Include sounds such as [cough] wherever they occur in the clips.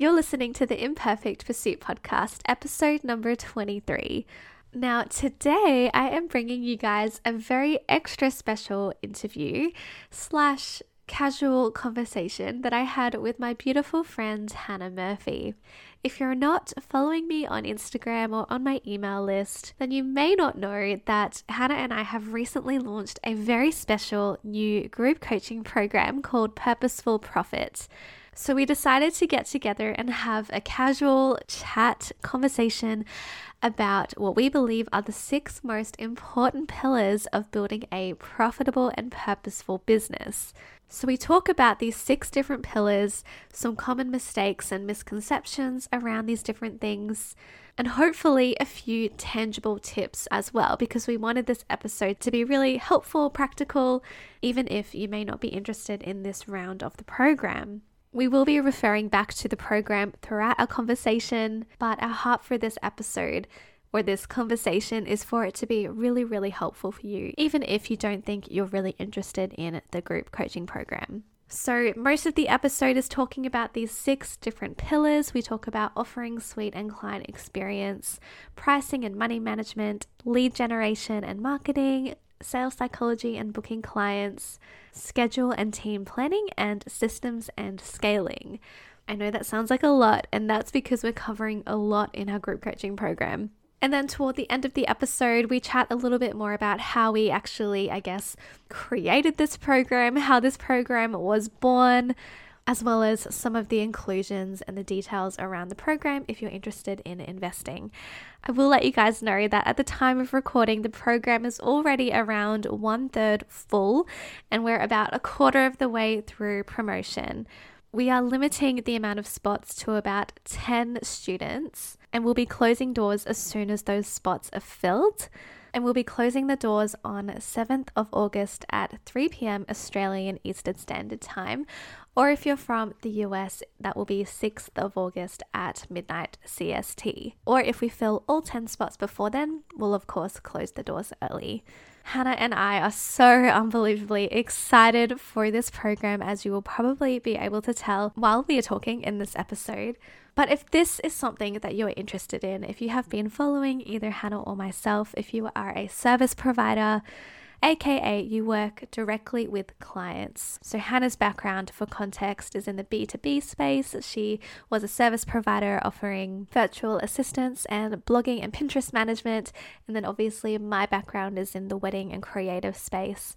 You're listening to the Imperfect Pursuit podcast, episode number 23. Now, today I am bringing you guys a very extra special interview slash casual conversation that I had with my beautiful friend Hannah Murphy. If you're not following me on Instagram or on my email list, then you may not know that Hannah and I have recently launched a very special new group coaching program called Purposeful Profit. So we decided to get together and have a casual chat conversation about what we believe are the six most important pillars of building a profitable and purposeful business. So, we talk about these six different pillars, some common mistakes and misconceptions around these different things, and hopefully a few tangible tips as well, because we wanted this episode to be really helpful, practical, even if you may not be interested in this round of the program. We will be referring back to the program throughout our conversation, but our heart for this episode or this conversation is for it to be really, really helpful for you, even if you don't think you're really interested in the group coaching program. So, most of the episode is talking about these six different pillars. We talk about offering suite and client experience, pricing and money management, lead generation and marketing, sales psychology and booking clients, schedule and team planning, and systems and scaling. I know that sounds like a lot, and that's because we're covering a lot in our group coaching program. And then toward the end of the episode, we chat a little bit more about how we actually, I guess, created this program, how this program was born, as well as some of the inclusions and the details around the program if you're interested in investing. I will let you guys know that at the time of recording, the program is already around one third full, and we're about a quarter of the way through promotion. We are limiting the amount of spots to about 10 students, and we'll be closing doors as soon as those spots are filled and we'll be closing the doors on 7th of August at 3 p.m. Australian Eastern Standard Time. Or if you're from the US, that will be 6th of August at midnight CST. Or if we fill all 10 spots before then, we'll of course close the doors early. Hannah and I are so unbelievably excited for this program, as you will probably be able to tell while we are talking in this episode. But if this is something that you're interested in, if you have been following either Hannah or myself, if you are a service provider, aka you work directly with clients. So, Hannah's background for context is in the B2B space. She was a service provider offering virtual assistance and blogging and Pinterest management. And then, obviously, my background is in the wedding and creative space.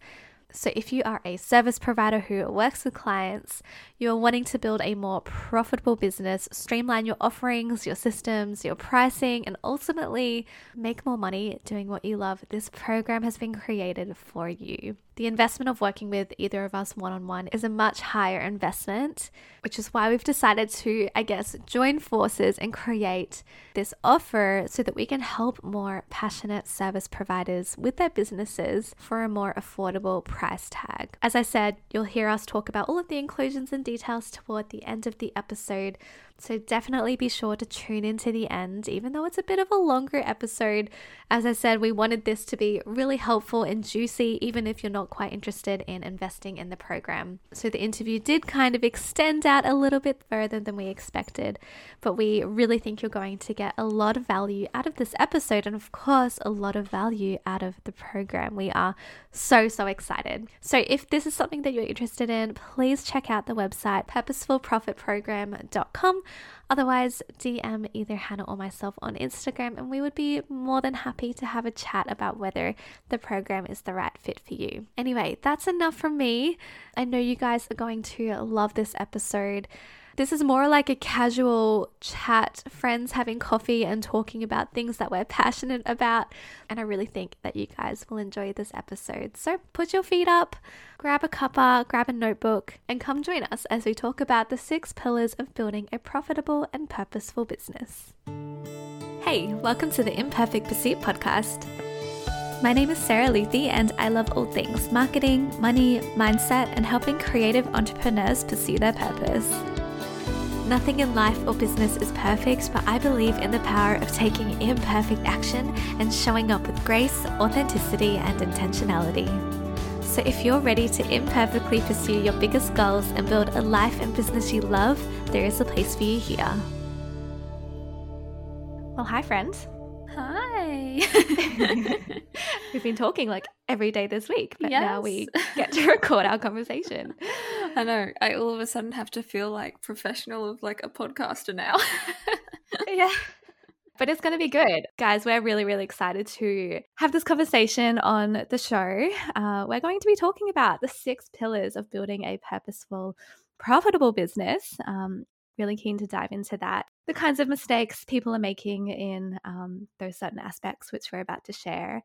So, if you are a service provider who works with clients, you're wanting to build a more profitable business, streamline your offerings, your systems, your pricing, and ultimately make more money doing what you love, this program has been created for you. The investment of working with either of us one on one is a much higher investment, which is why we've decided to, I guess, join forces and create this offer so that we can help more passionate service providers with their businesses for a more affordable price tag. As I said, you'll hear us talk about all of the inclusions and details toward the end of the episode. So definitely be sure to tune in to the end, even though it's a bit of a longer episode. As I said, we wanted this to be really helpful and juicy, even if you're not quite interested in investing in the program. So the interview did kind of extend out a little bit further than we expected, but we really think you're going to get a lot of value out of this episode, and of course, a lot of value out of the program. We are so, so excited. So if this is something that you're interested in, please check out the website purposefulprofitprogram.com Otherwise, DM either Hannah or myself on Instagram, and we would be more than happy to have a chat about whether the program is the right fit for you. Anyway, that's enough from me. I know you guys are going to love this episode. This is more like a casual chat, friends having coffee and talking about things that we're passionate about. And I really think that you guys will enjoy this episode. So put your feet up, grab a cuppa, grab a notebook, and come join us as we talk about the six pillars of building a profitable and purposeful business. Hey, welcome to the Imperfect Pursuit podcast. My name is Sarah Luthi, and I love all things marketing, money, mindset, and helping creative entrepreneurs pursue their purpose. Nothing in life or business is perfect, but I believe in the power of taking imperfect action and showing up with grace, authenticity, and intentionality. So if you're ready to imperfectly pursue your biggest goals and build a life and business you love, there is a place for you here. Well, hi, friends. [laughs] We've been talking like every day this week, but now we get to record our conversation. [laughs] I know. I all of a sudden have to feel like professional of like a podcaster now. [laughs] yeah. But it's going to be good. Guys, we're really, really excited to have this conversation on the show. Uh, we're going to be talking about the six pillars of building a purposeful, profitable business. Um, really keen to dive into that. The kinds of mistakes people are making in um, those certain aspects, which we're about to share.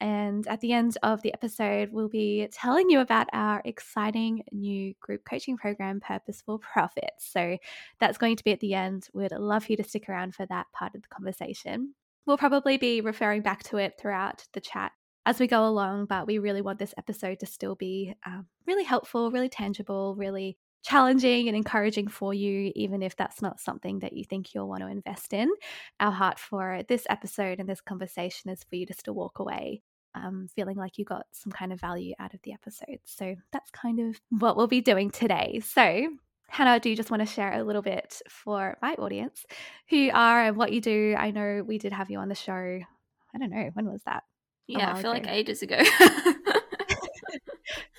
And at the end of the episode, we'll be telling you about our exciting new group coaching program, Purposeful Profits. So that's going to be at the end. We'd love for you to stick around for that part of the conversation. We'll probably be referring back to it throughout the chat as we go along, but we really want this episode to still be um, really helpful, really tangible, really challenging and encouraging for you, even if that's not something that you think you'll want to invest in. Our heart for this episode and this conversation is for you to still walk away um, feeling like you got some kind of value out of the episode. So that's kind of what we'll be doing today. So, Hannah, do you just want to share a little bit for my audience who you are and what you do? I know we did have you on the show. I don't know, when was that? yeah, I feel like ages ago. [laughs]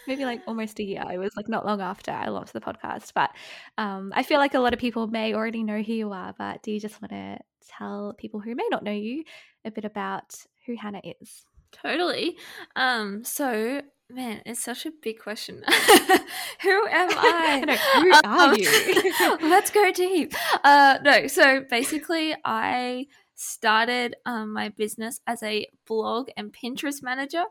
Maybe like almost a year. It was like not long after I launched the podcast. But um, I feel like a lot of people may already know who you are. But do you just want to tell people who may not know you a bit about who Hannah is? totally. Um, so man, it's such a big question. [laughs] Who am [laughs] I? know, who are Um, you? [laughs] let's go deep. Uh, no, so basically, I started um, my business as a blog and Pinterest manager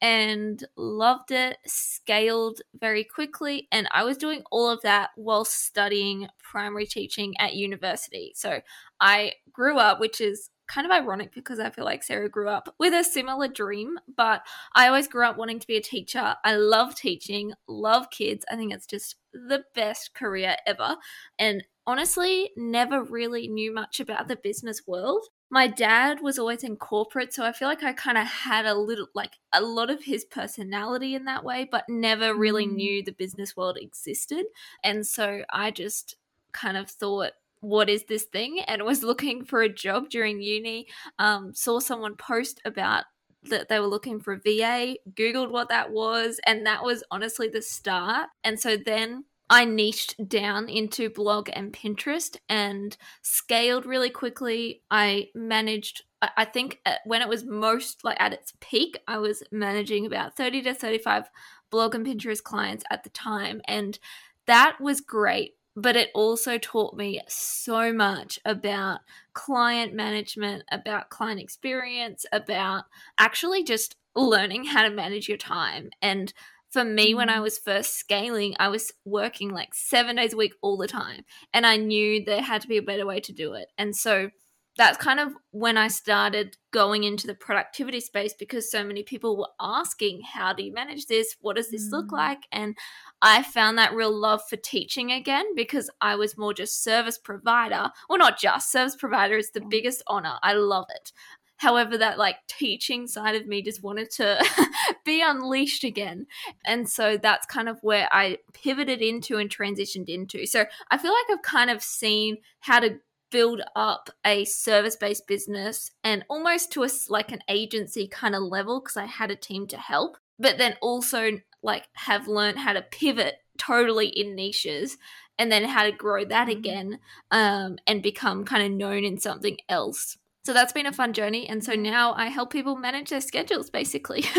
and loved it, scaled very quickly. And I was doing all of that while studying primary teaching at university. So I grew up, which is kind of ironic because I feel like Sarah grew up with a similar dream, but I always grew up wanting to be a teacher. I love teaching, love kids. I think it's just the best career ever. And honestly, never really knew much about the business world. My dad was always in corporate, so I feel like I kind of had a little, like a lot of his personality in that way, but never really Mm. knew the business world existed. And so I just kind of thought, what is this thing? [laughs] And was looking for a job during uni. Um, saw someone post about that they were looking for a VA, Googled what that was, and that was honestly the start. And so then I niched down into blog and Pinterest and scaled really quickly. I managed, I think uh, when it was most like at its peak, I was managing about 30 to 35 blog and Pinterest clients at the time. And that was great. But it also taught me so much about client management, about client experience, about actually just learning how to manage your time. And for me, when I Mm. was first scaling, I was working like seven days a week all the time. And I knew there had to be a better way to do it. And so that's kind of when I started going into the productivity space because so many people were asking, How do you manage this? What does this look Mm. like? And I found that real love for teaching again because I was more just service provider. Well, not just service provider is the biggest honor. I love it. However, that like teaching side of me just wanted to [laughs] be unleashed again. And so that's kind of where I pivoted into and transitioned into. So I feel like I've kind of seen how to build up a service-based business and almost to a like an agency kind of level because I had a team to help, but then also like have learned how to pivot totally in niches and then how to grow that Mhm. again um, and become kind of known in something else. So that's been a fun journey. And so now I help people manage their schedules basically. [laughs]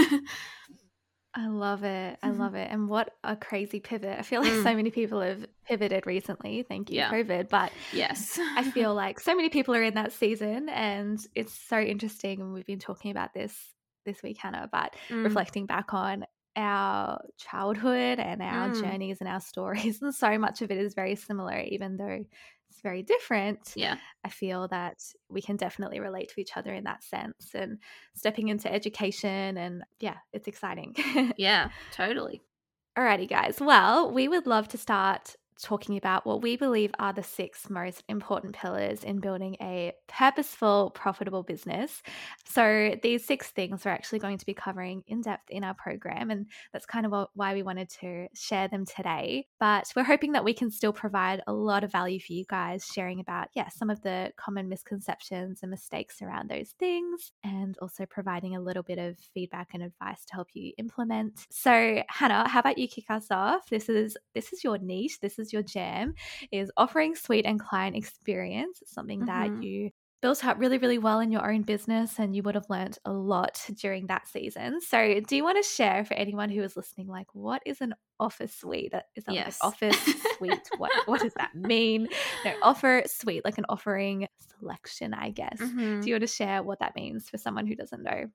I love it. I Mhm. love it. And what a crazy pivot. I feel like Mm. so many people have pivoted recently. Thank you, Yeah. COVID. But yes. I feel [laughs] like so many people are in that season and it's so interesting. And we've been talking about this this week, Hannah, but Mm. reflecting back on our childhood and our Mm. journeys and our [laughs] stories. And so much of it is very similar, even though it's very different. Yeah. I feel that we can definitely relate to each other in that sense and stepping into education. And yeah, it's exciting. [laughs] Yeah, totally. Alrighty, guys. Well, we would love to start talking about what we believe are the six most important pillars in building a purposeful, profitable business. So, these six things we're actually going to be covering in depth in our program, and that's kind of why we wanted to share them today. But we're hoping that we can still provide a lot of value for you guys, sharing about, yeah, some of the common misconceptions and mistakes around those things, and also providing a little bit of feedback and advice to help you implement. So, Hannah, how about you kick us off? This is this is your niche. This is your jam. Is offering suite and client experience. It's something mm-hmm. that you built up really, really well in your own business and you would have learned a lot during that season. So, do you want to share for anyone who is listening, like, what is an office suite? Is that yes. like office suite? what, what does that [laughs] mean? No, offer suite, like an offering selection, I guess. Mm-hmm. Do you want to share what that means for someone who doesn't know?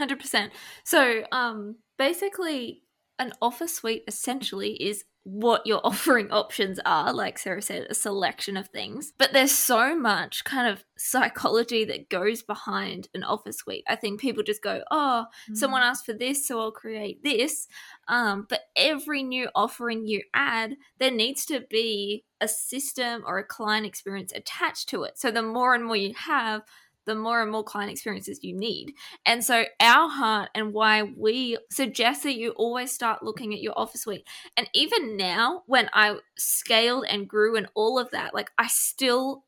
100%. So, um, basically, an offer suite essentially is what your [laughs] offering options are, like Sarah said, a selection of things. But there's so much kind of psychology that goes behind an offer suite. I think people just go, oh, mm. someone asked for this, so I'll create this. Um, but every new offering you add, there needs to be a system or a client experience attached to it. So the more and more you have, the more and more client experiences you need. And so, our heart and why we suggest that you always start looking at your offer suite. And even now, when I scaled and grew and all of that, like I still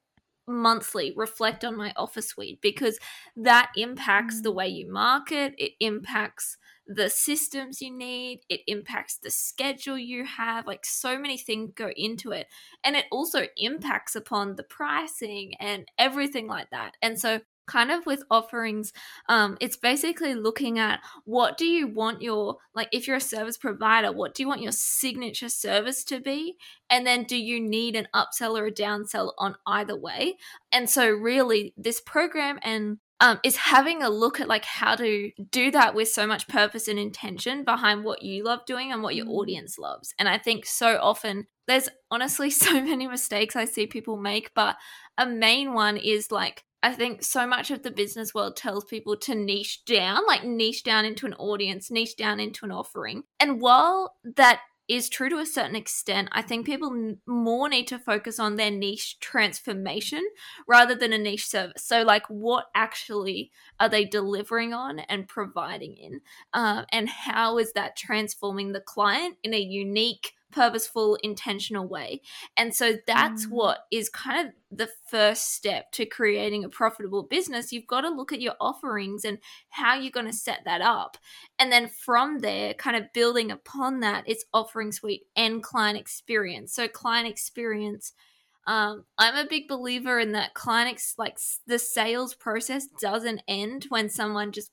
monthly reflect on my offer suite because that impacts the mm. way you market, it impacts the systems you need, it impacts the schedule you have. Like so many things go into it. And it also impacts upon the pricing and everything like that. And so kind of with offerings um, it's basically looking at what do you want your like if you're a service provider what do you want your signature service to be and then do you need an upsell or a downsell on either way and so really this program and um, is having a look at like how to do that with so much purpose and intention behind what you love doing and what your mm. audience loves. And I think so often there's honestly [laughs] so many mistakes I see people make, but a main one is like I think so much of the business world tells people to niche down, like niche down into an audience, niche down into an offering. And while that is true to a certain extent, I think people more need to focus on their niche transformation rather than a niche service. So, like, what actually are they delivering on and providing in? Um, and how is that transforming the client in a unique, purposeful, intentional way. And so that's mm. what is kind of the first step to creating a profitable business. You've got to look at your offerings and how you're going to set that up. And then from there, kind of building upon that, it's offering suite and client experience. So, client experience. Um, I'm a big believer in that client ex- like the sales process doesn't end when someone just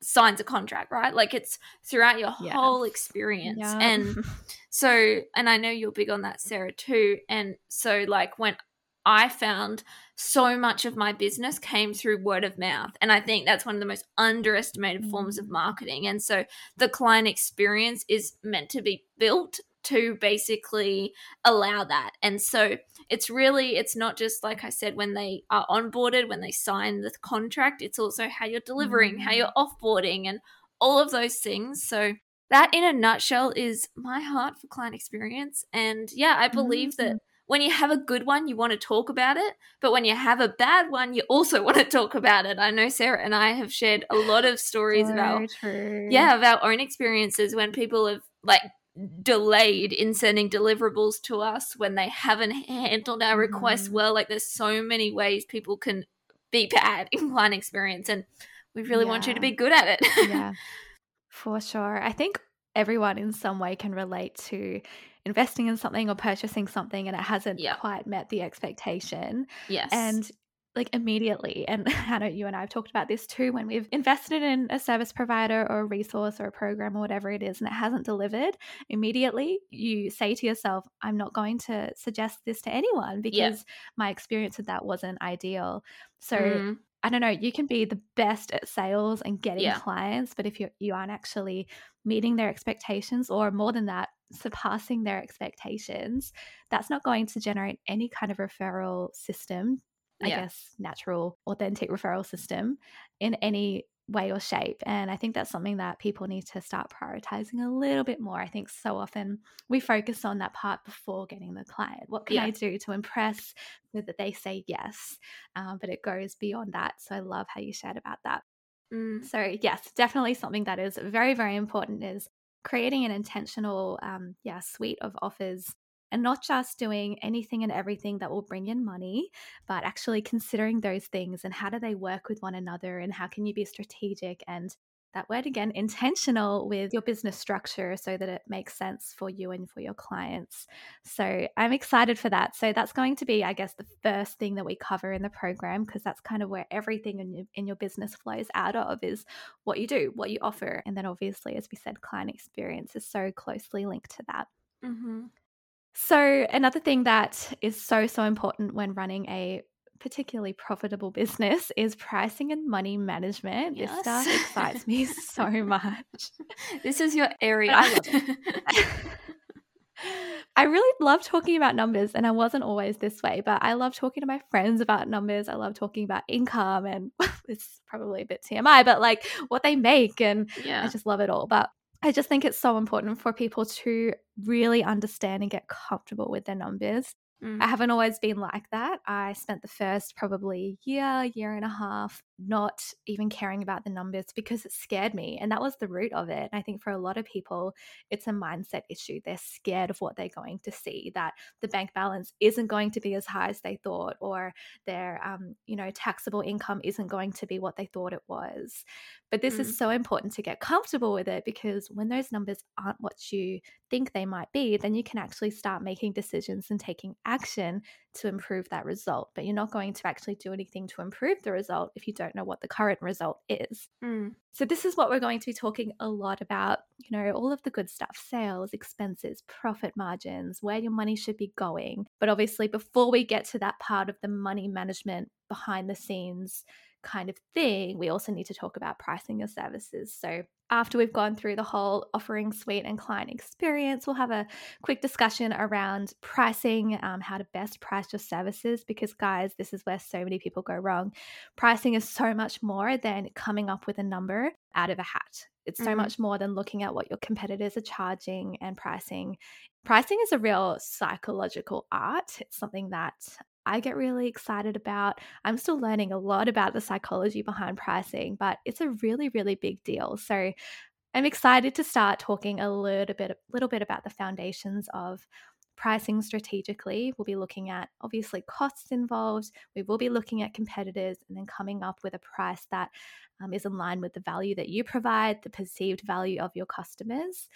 signs a contract, right? Like it's throughout your yes. whole experience. Yeah. And [laughs] so, and I know you're big on that, Sarah, too. And so, like, when I found so much of my business came through word of mouth. And I think that's one of the most underestimated mm. forms of mm. marketing. And so, the client experience is meant to be built to basically allow that. And so it's really it's not just like I said when they are onboarded, when they sign the contract, it's also how you're delivering, mm-hmm. how you're offboarding and all of those things. So that in a nutshell is my heart for client experience. And yeah, I believe mm-hmm. that when you have a good one, you want to talk about it. But when you have a bad one, you also [laughs] want to talk about it. I know Sarah and I have shared a lot of stories so about, true. yeah, of our own experiences when people have like delayed in sending deliverables to us when they haven't handled our requests mm. well. Like there's so many ways people can be bad [laughs] in client experience and we really yeah. want you to be good at it. [laughs] yeah. For sure. I think everyone in some way can relate to investing in something or purchasing something and it hasn't yep. quite met the expectation. Yes. And like immediately. And [laughs] Hannah, you and I have talked about this too when we've invested in a service provider or a resource or a program or whatever it is and it hasn't delivered immediately, you say to yourself, I'm not going to suggest this to anyone because yep. my experience with that wasn't ideal. So mm. I don't know, you can be the best at sales and getting yeah. clients, but if you you aren't actually meeting their expectations or more than that, surpassing their expectations, that's not going to generate any kind of referral system I yeah. guess, natural, authentic referral system in any way or shape. And I think that's something that people need to start prioritizing a little bit more. I think so often we focus on that part before getting the client. What can yeah. I do to impress so that they say yes? Um, but it goes beyond that. So I love how you shared about that. Mm. So yes, definitely something that is very, very important is creating an intentional, um, yeah, suite of offers and not just doing anything and everything that will bring in money, but actually considering those things and how do they work with one another and how can you be strategic and that word again, intentional with your business structure so that it makes sense for you and for your clients. So I'm excited for that. So that's going to be, I guess, the first thing that we cover in the program because that's kind of where everything in your, in your business flows out of is what you do, what you offer. And then obviously, as we said, client experience is so closely linked to that. Mm-hmm. So, another thing that is so, so important when running a particularly profitable business [laughs] is pricing and money management. Yes. This stuff excites me [laughs] so much. This is your area. I, I really love talking about numbers, and I wasn't always this way, but I love talking to my friends about numbers. I love talking about income, and [laughs] it's probably a bit TMI, but like what they make, and yeah. I just love it all. But I just think it's so important for people to really understand and get comfortable with their numbers Mm. I haven't always been like that. I spent the first probably year, year and a half not even caring about the numbers because it scared me. And that was the root of it. And I think for a lot of people, it's a mindset issue. They're scared of what they're going to see, that the bank balance isn't going to be as high as they thought, or their, um, you know, taxable income isn't going to be what they thought it was. But this mm. is so important to get comfortable with it because when those numbers aren't what you think they might be, then you can actually start making decisions and taking action to improve that result. But you're not going to actually do anything to improve the result if you don't know what the current result is. Mm. So, this is what we're going to be talking a lot about you know, all of the good stuff sales, expenses, profit margins, where your money should be going. But obviously, before we get to that part of the money management behind the scenes, kind of thing, we also need to talk about pricing your services. So, after we've gone through the whole offering suite and client experience, we'll have a quick discussion around pricing, um, how to best price your services. Because, guys, this is where so many people go wrong. Pricing is so much more than coming up with a number out of a hat. It's so mm-hmm. much more than looking at what your competitors are charging and pricing. Pricing is a real psychological art. It's something that I get really excited about. I'm still learning a lot about the psychology behind pricing, but it's a really, really big deal. So I'm excited to start talking a little bit, little bit about the foundations of pricing strategically. We'll be looking at obviously costs involved. We will be looking at competitors and then coming up with a price that um, is in line with the value that you provide, the perceived value of your customers,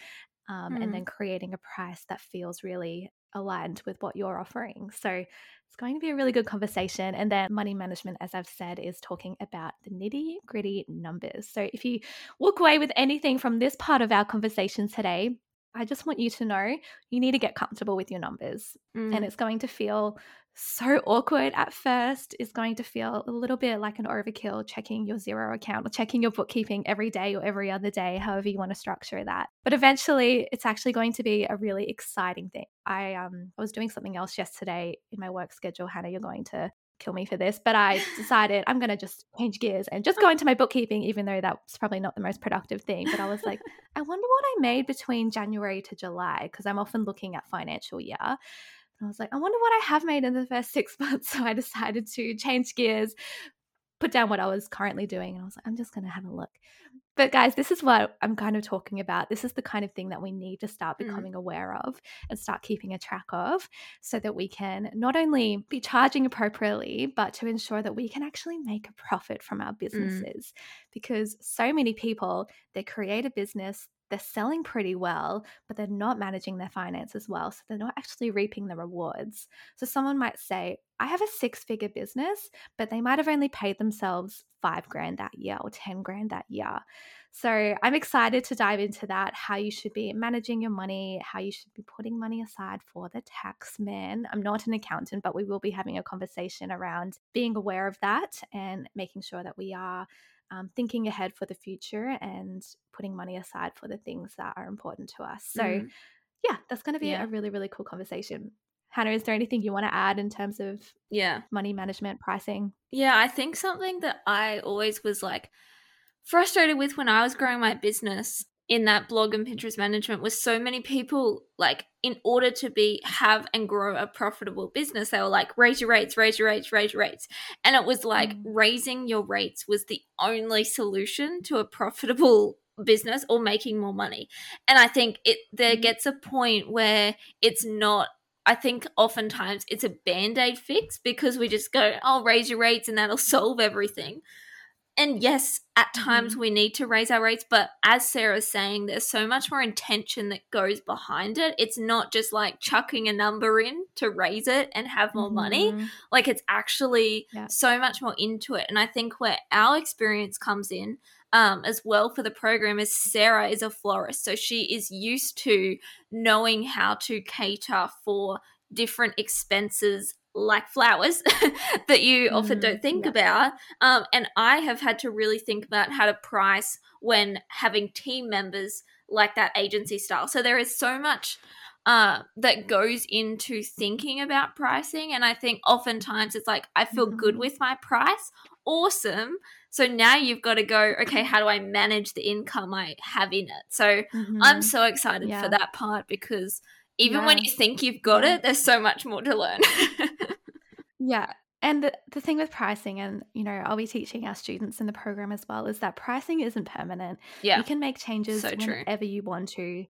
um, mm. and then creating a price that feels really aligned with what you're offering. So it's going to be a really good conversation. And then money management, as I've said, is talking about the nitty gritty numbers. So if you walk away with anything from this part of our conversation today, I just want you to know you need to get comfortable with your numbers. Mm. And it's going to feel so awkward at first It's going to feel a little bit like an overkill checking your Xero account or checking your bookkeeping every day or every other day, however you want to structure that. But eventually, it's actually going to be a really exciting thing. I um I was doing something else yesterday in my work schedule. Hannah, you're going to kill me for this, but I [laughs] decided I'm going to just change gears and just go into my bookkeeping, even though that's probably not the most productive thing. But I was like, [laughs] I wonder what I made between January to July because I'm often looking at financial year. I was like, I wonder what I have made in the first six [laughs] months. So I decided to change gears, put down what I was currently doing, and I was like, I'm just going to have a look. But guys, this is what I'm kind of talking about. This is the kind of thing that we need to start mm. becoming mm. aware of and start keeping a track of so that we can not only be charging appropriately, but to ensure that we can actually make a profit from our mm. businesses. Mm. Because so many people, they create a business, they're selling pretty well, but they're not managing their finances well. So they're not actually reaping the rewards. So someone might say, I have a six figure business, but they might have only paid themselves five grand that year or 10 grand that year. So I'm excited to dive into that how you should be managing your money, how you should be putting money aside for the tax man. I'm not an accountant, but we will be having a conversation around being aware of that and making sure that we are um, thinking ahead for the future and putting money aside for the things that are important to us. So, mm. yeah, that's going to be yeah. a really, really cool conversation. Hannah, is there anything you want to add in terms of yeah money management pricing? Yeah, I think something that I always was like frustrated with when I was growing my business in that blog and Pinterest management was so many people like in order to be have and grow a profitable business they were like raise your rates raise your rates raise your rates and it was like mm. raising your rates was the only solution to a profitable business or making more money and i think it there mm. gets a point where it's not I think oftentimes it's a band aid fix because we just go, oh, raise your rates and that'll [laughs] solve everything and yes, at times mm-hmm. we need to raise our rates, but as Sarah's saying, there's so much more intention that goes behind it. It's not just like chucking a number in to raise it and have more mm-hmm. money. Like it's actually yeah. so much more into it. And I think where our experience comes in um, as well for the program is Sarah is a florist. So she is used to knowing how to cater for different expenses like flowers [laughs] that you mm, often don't think yeah. about. Um, and I have had to really think about how to price when having team members like that agency style. So there is so much uh, that goes into thinking about pricing. And I think oftentimes it's like, I feel mm-hmm. good with my price. Awesome. So now you've got to go, okay, how do I manage the income I have in it? So mm-hmm. I'm so excited yeah. for that part because even yeah. when you think you've got it, there's so much more to learn. [laughs] yeah. And the, the thing with pricing, and you know, I'll be teaching our students in the program as well, is that pricing isn't permanent. Yeah. You can make changes so whenever true. you want to.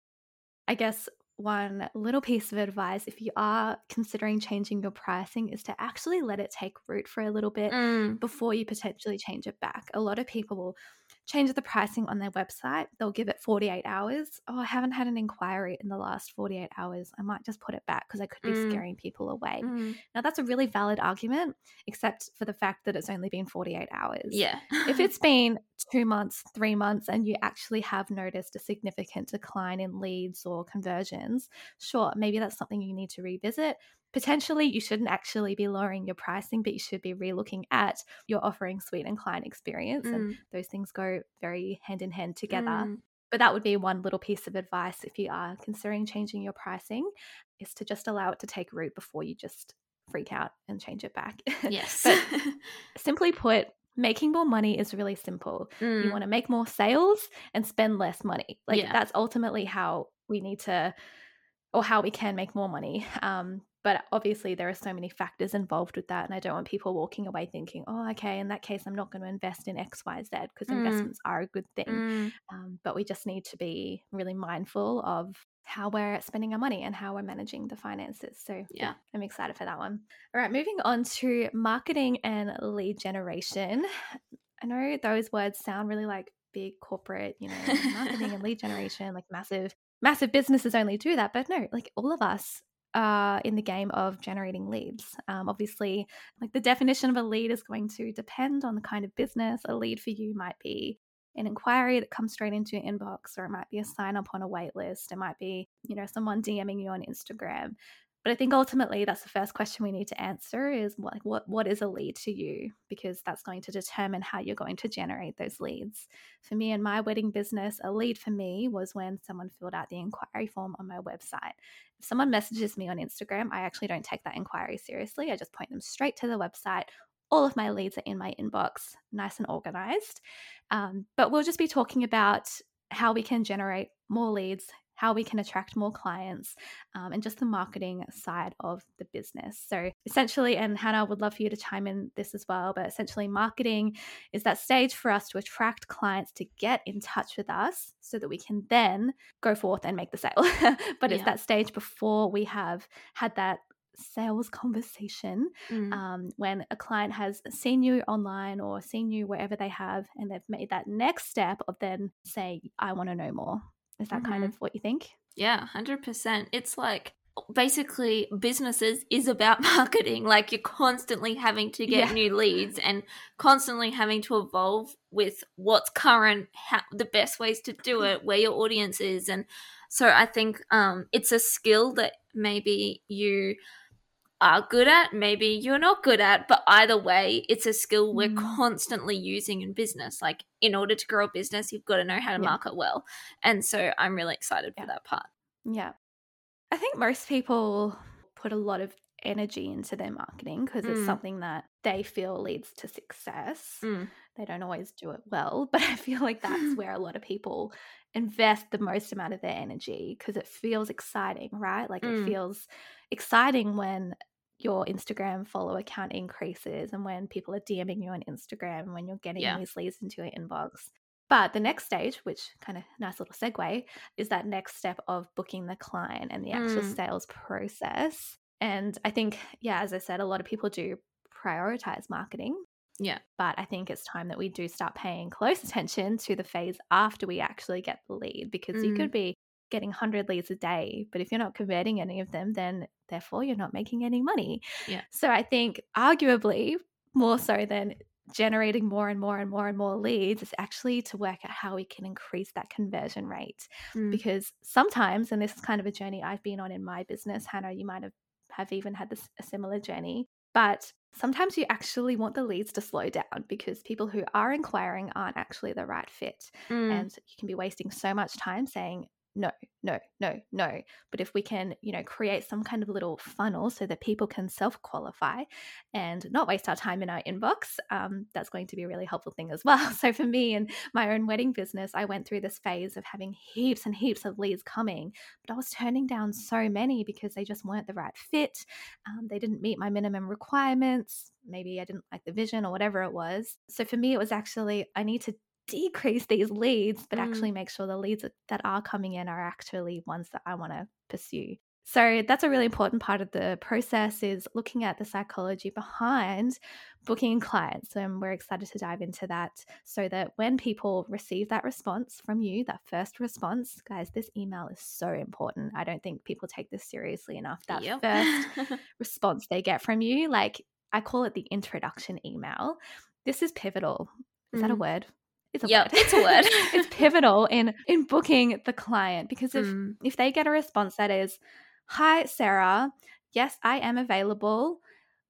I guess one little piece of advice if you are considering changing your pricing is to actually let it take root for a little bit mm. before you potentially change it back. A lot of people will change the pricing on their website. They'll give it 48 hours. Oh, I haven't had an inquiry in the last 48 hours. I might just put it back because I could be mm. scaring people away. Mm. Now, that's a really valid argument, except for the fact that it's only been 48 hours. Yeah. if it's [laughs] been two months, three months, and you actually have noticed a significant decline in leads or conversions, sure, maybe that's something you need to revisit potentially you shouldn't actually be lowering your pricing, but you should be relooking at your offering suite and client experience. Mm. And those things go very hand in hand together. Mm. But that would be one little piece of advice if you are considering changing your pricing is to just allow it to take root before you just freak out and change it back. [laughs] Yes. but [laughs] simply put, making more money is really simple. Mm. You want to make more sales and spend less money. Like yeah. that's ultimately how we need to or how we can make more money. Um, but obviously, there are so many factors involved with that. And I don't want people walking away thinking, oh, okay, in that case, I'm not going to invest in X, Y, Z because mm. investments are a good thing. Mm. Um, but we just need to be really mindful of how we're spending our money and how we're managing the finances. So, yeah, yeah I'm excited for that one. All right, moving on to marketing and lead generation. I know those words sound really like big corporate, you know, marketing and [laughs] lead generation, like massive massive businesses only do that but no like all of us uh, in the game of generating leads. Um, obviously, like the definition of a lead is going to depend on the kind of business. A lead for you might be an inquiry that comes straight into your inbox, or it might be a sign up on a wait list. It might be, you know, someone DMing you on Instagram. But I think ultimately that's the first question we need to answer is what what what is a lead to you because that's going to determine how you're going to generate those leads. For me and my wedding business, a lead for me was when someone filled out the inquiry form on my website. If someone messages me on Instagram, I actually don't take that inquiry seriously. I just point them straight to the website. All of my leads are in my inbox, nice and organized. Um, but we'll just be talking about how we can generate more leads, how we can attract more clients, um, and just the marketing side of the business. So, essentially, and Hannah would love for you to chime in this as well, but essentially, marketing is that stage for us to attract clients to get in touch with us so that we can then go forth and make the sale. [laughs] but yeah. it's that stage before we have had that sales conversation mm. um, when a client has seen you online or seen you wherever they have and they've made that next step of then saying i want to know more is that mm-hmm. kind of what you think? Yeah, 100%. It's like basically businesses is about [laughs] marketing like you're constantly having to get yeah. new leads and constantly having to evolve with what's current how, the best ways to do it where your audience is and so i think um, it's a skill that maybe you are good at, maybe you're not good at, but either way, it's a skill we're mm. constantly using in business. Like, in order to grow a business, you've got to know how to yeah. market well. And so I'm really excited for that part. Yeah. I think most people put a lot of energy into their marketing because it's Mm. something that they feel leads to success. Mm. They don't always do it well, [laughs] but I feel like that's [laughs] where a lot of people invest the most amount of their energy because it feels exciting, right? Like Mm. it feels exciting when your Instagram follower count increases and when people are DMing you on Instagram when you're getting Yeah. these leads into your inbox. But the next stage, which kind of nice little segue, is that next step of booking the client and the actual Mm. sales process. And I think, yeah, as I said, a lot of people do prioritize marketing. Yeah. But I think it's time that we do start paying close [laughs] attention to the phase after we actually get the lead because you Mm. could be getting 100 leads a day, but if you're not converting any of them, then therefore you're not making any money. Yeah. So I think arguably more so than generating more and more and more and more leads is actually to work out how we can increase that conversion rate Mm. because sometimes and this is kind of a journey I've been on in my business Hannah you might have have even had this a similar journey but sometimes you actually want the leads to slow down because people who are inquiring aren't actually the right fit Mm. and you can be wasting so much time saying no no no no. But if we can you know create some kind of little funnel so that people can self qualify and not waste our time in our inbox um, that's going to be a really helpful thing as well. [laughs] So for me and my own wedding business i went through this phase of having heaps and heaps of leads coming but i was turning down so many because they just weren't the right fit um, they didn't meet my minimum requirements maybe i didn't like the vision or whatever it was. So for me it was actually i need to decrease these leads, but Mm. actually make sure the leads that are coming in are actually ones that I want to pursue. So that's a really important part of the process is looking at the psychology behind booking clients. And we're excited to dive into that so that when people receive that response from you, that first response, guys, this email is so important. I don't think people take this seriously enough. That Yep. first [laughs] response they get from you, like I call it the introduction email. This is pivotal. Is that a Mm. word? It's a Yep, word. it's a word. [laughs] it's pivotal in in booking the client because if Mm. if they get a response that is, "Hi Sarah, yes, I am available.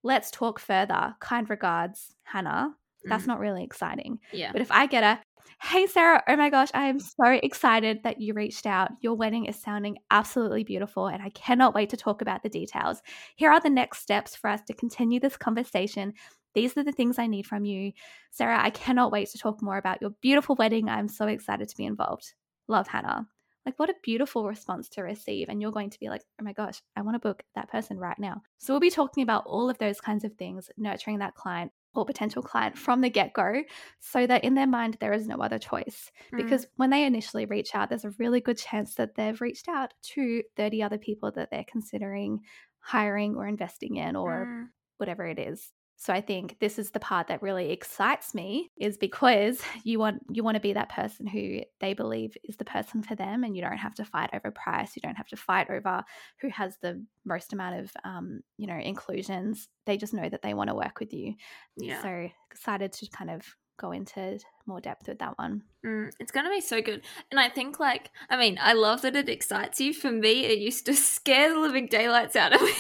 Let's talk further. Kind regards, Hannah." That's Mm. not really exciting. Yeah. But if I get a, "Hey Sarah, oh my gosh, I am so excited that you reached out. Your wedding is sounding absolutely beautiful and I cannot wait to talk about the details. Here are the next steps for us to continue this conversation. These are the things I need from you. Sarah, I cannot wait to talk more about your beautiful wedding. I'm so excited to be involved. Love Hannah. Like, what a beautiful response to receive. And you're going to be like, oh my gosh, I want to book that person right now. So, we'll be talking about all of those kinds of things, nurturing that client or potential client from the get go, so that in their mind, there is no other choice. Mm. Because when they initially reach out, there's a really good chance that they've reached out to 30 other people that they're considering hiring or investing in or Mm. whatever it is. So I think this is the part that really excites me is because [laughs] you want you want to be that person who they believe is the person for them and you don't have to fight over price, you don't have to fight over who has the most amount of um, you know, inclusions. They just know that they want to work with you. yeah. So excited to kind of go into more depth with that one. Mm, it's gonna be so good. And I think like I mean, I love that it excites you. For me, it used to [laughs] scare the living daylights out of me.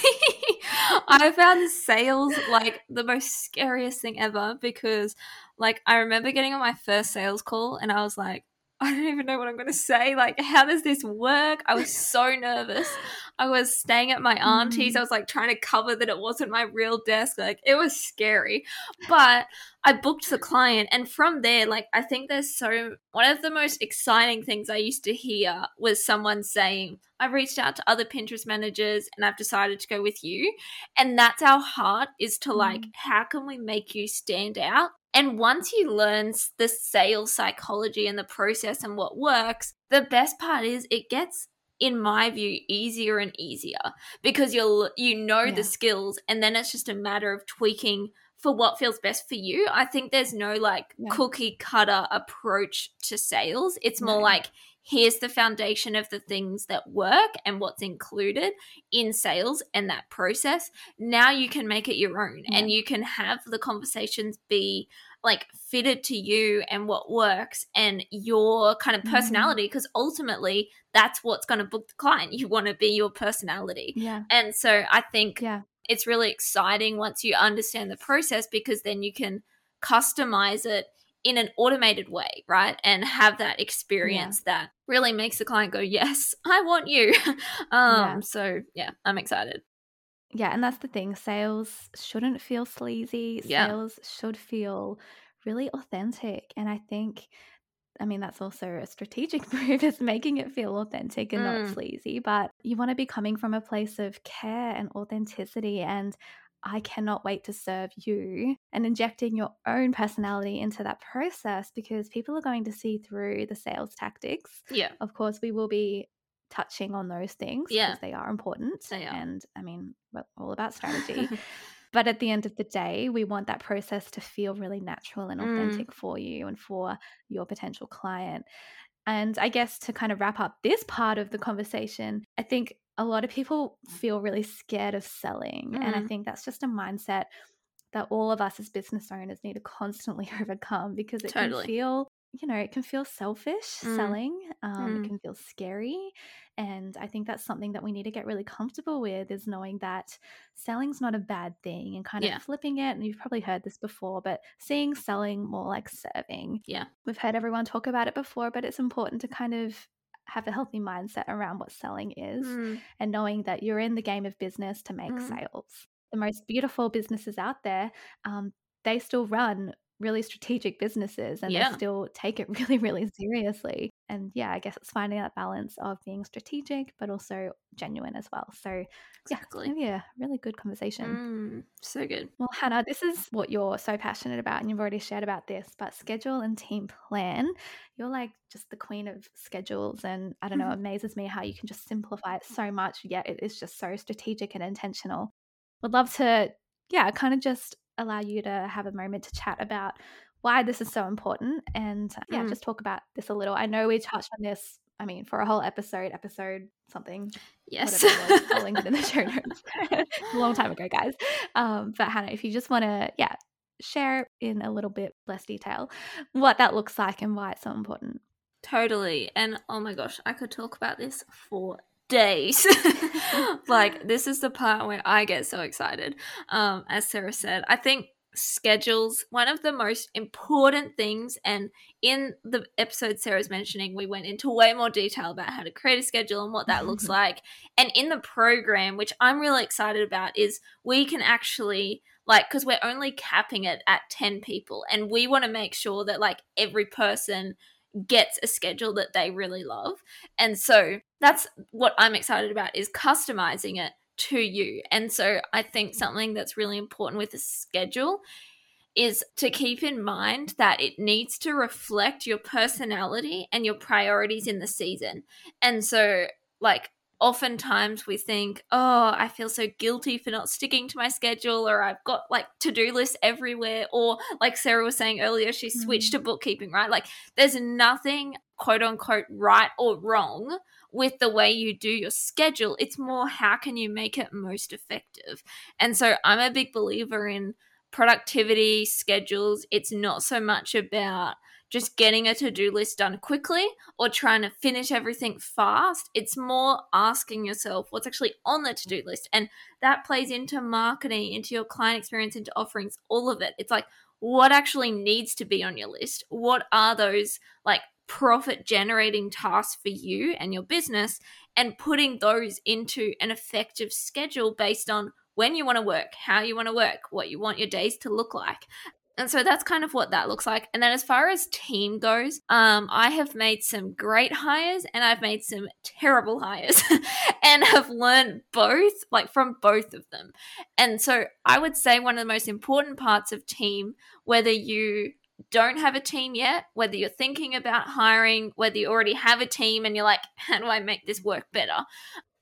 I found sales like the most scariest thing ever because like I remember getting on my first sales call and I was like, [laughs] I don't even know what I'm gonna say. Like, how does this work? I was so [laughs] nervous. I was staying at my auntie's. I was like trying to cover that it wasn't my real desk. Like, it was scary. But I booked the client, and from there, like, I think there's so one of the most exciting things I used to hear was someone saying, I've reached out to other Pinterest managers and I've decided to go with you. And that's our heart is to like, Mm. how can we make you stand out? And once you learn the sales psychology and the process and what works, the best part is it gets in my view easier and easier because you'll you know Yeah. the skills and then it's just a matter of tweaking for what feels best for you. I think there's no like Yeah. cookie cutter approach to sales. It's more No. like here's the foundation of the things that work and what's included in sales and that process. Now you can make it your own and you can have the conversations be like fitted to you and what works and your kind of Mhm. personality because ultimately that's what's going to book the client. You want to be your personality. Yeah. And so I think Yeah. it's really exciting once you understand the process because then you can customize it in an automated way, right? And have that experience that really makes the client go, "Yes, [laughs] I want you." [laughs] um Yeah. so yeah, I'm excited. Yeah, and that's the thing. Sales shouldn't feel sleazy. Yeah. Sales should feel really authentic. And I think I mean, that's also a strategic [laughs] move is making it feel authentic and Mm. not sleazy. But you want to be coming from a place of care and authenticity. And I cannot wait to serve you and injecting your own personality into that process because people are going to see through the sales tactics. Yeah. Of course, we will be touching on those things Yeah. because they are important. They are. And I mean, we're all about strategy. [laughs] But at the end of the day, we want that process to feel really natural and Mm. authentic for you and for your potential client. And I guess to kind of wrap up this part of the conversation, I think a lot of people feel really scared of selling. And I Mm. think that's just a mindset that all of us as business owners need to constantly [laughs] overcome because it Totally. can feel, you know, it can feel selfish Mm. selling. Um, Mm. It can feel scary. And I think that's something that we need to get really comfortable with is knowing that selling's not a bad thing and kind Yeah. of flipping it. And you've probably heard this before, but seeing selling more like serving. Yeah. We've heard everyone talk about it before, but it's important to kind of have a healthy mindset around what selling is Mm. and knowing that you're in the game of business to make Mm. sales. The most beautiful businesses out there, um, they still run really strategic businesses and Yeah. they still take it [laughs] really, really seriously. And yeah, I guess it's finding that balance of being strategic but also genuine as well. So yeah, Exactly. be a really good conversation. Mm. So good. Well, Hannah, this is what you're so passionate about, and you've already shared about this, but schedule and team plan. You're like just the queen of schedules, and I don't know, it amazes me how you can just simplify it so much, yet it is just so strategic and intentional. Would love to, yeah, kind of just allow you to have a moment to chat about why this is so important and, uh, yeah, Mm. just talk about this a little. I know we touched on this, I mean, for a whole episode, episode something, Yes. whatever was. I'll link it in the [laughs] show notes. [laughs] a long time ago, guys. Um, but Hannah, if you just want to, yeah, share in a little bit less detail what that looks like and why it's so important. Totally. And oh my gosh, I could talk about this for days. [laughs] like this is the part where I get so excited. Um, as Sarah said, I think schedules one of the most important things and in the episode sarah's mentioning we went into way more detail about how to create a schedule and what that looks [laughs] like and in the program which i'm really excited about is we can actually like because we're only capping it at 10 people and we want to make sure that like every person gets a schedule that they really love and so that's what i'm excited about is customizing it to you. And so i think mm. something that's really important with a schedule is to keep in mind that it needs to reflect your personality and your priorities in the season. And so like oftentimes we think, oh, I feel so guilty for not sticking to my schedule, or I've got like to do lists everywhere, or like Sarah was saying earlier, she switched to mm. bookkeeping, right? Like there's nothing quote unquote right or wrong with the way you do your schedule. It's more how can you make it most effective. And so I'm a big believer in productivity schedules. It's not so much about just getting a to do list done quickly or trying to finish everything fast. It's more asking yourself what's actually on the to do list. And that plays into marketing, into your client experience, into offerings, all of it. It's like, what actually needs to be on your list? What are those like profit generating tasks for you and your business? And putting those into an effective schedule based on when you want to work, how you want to work, what you want your days to look like. And so that's kind of what that looks like. And then as far as team goes, um, I have made some great hires and I've made some terrible hires [laughs] and have learned both, like from both of them. And so I would say one of the most important parts of team, whether you don't have a team yet, whether you're thinking about hiring, whether you already have a team and you're like, [laughs] how do I make this work better?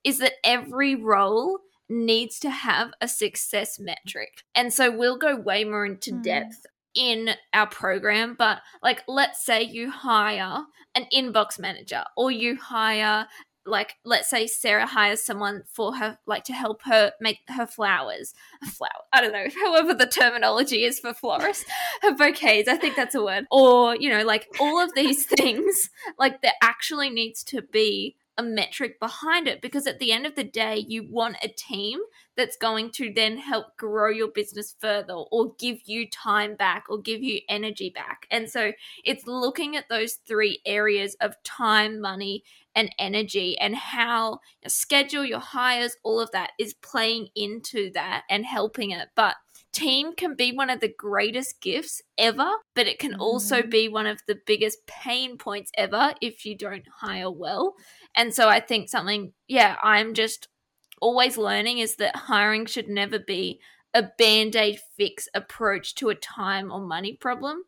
Is that every role needs to have a success metric. And so we'll go way more into Mm. depth in our program, but like let's say you hire an inbox manager or you hire like let's say Sarah hires someone for her like to help her make her flowers. Flower I don't know [laughs] however the terminology is for florists. [laughs] Her bouquets I think that's a word. Or you know like all of these [laughs] things like there actually needs to be a metric behind it because at the end of the day, you want a team that's going to then help grow your business further or give you time back or give you energy back. And so it's looking at those three areas of time, money, and energy and how your schedule, your hires, all of that is playing into that and helping it. But team can be one of the greatest gifts ever, but it can mm-hmm. also be one of the biggest pain points ever if you don't hire well. And so I think something, yeah, I'm just always learning is that hiring should never be a band aid fix approach to a time or money problem.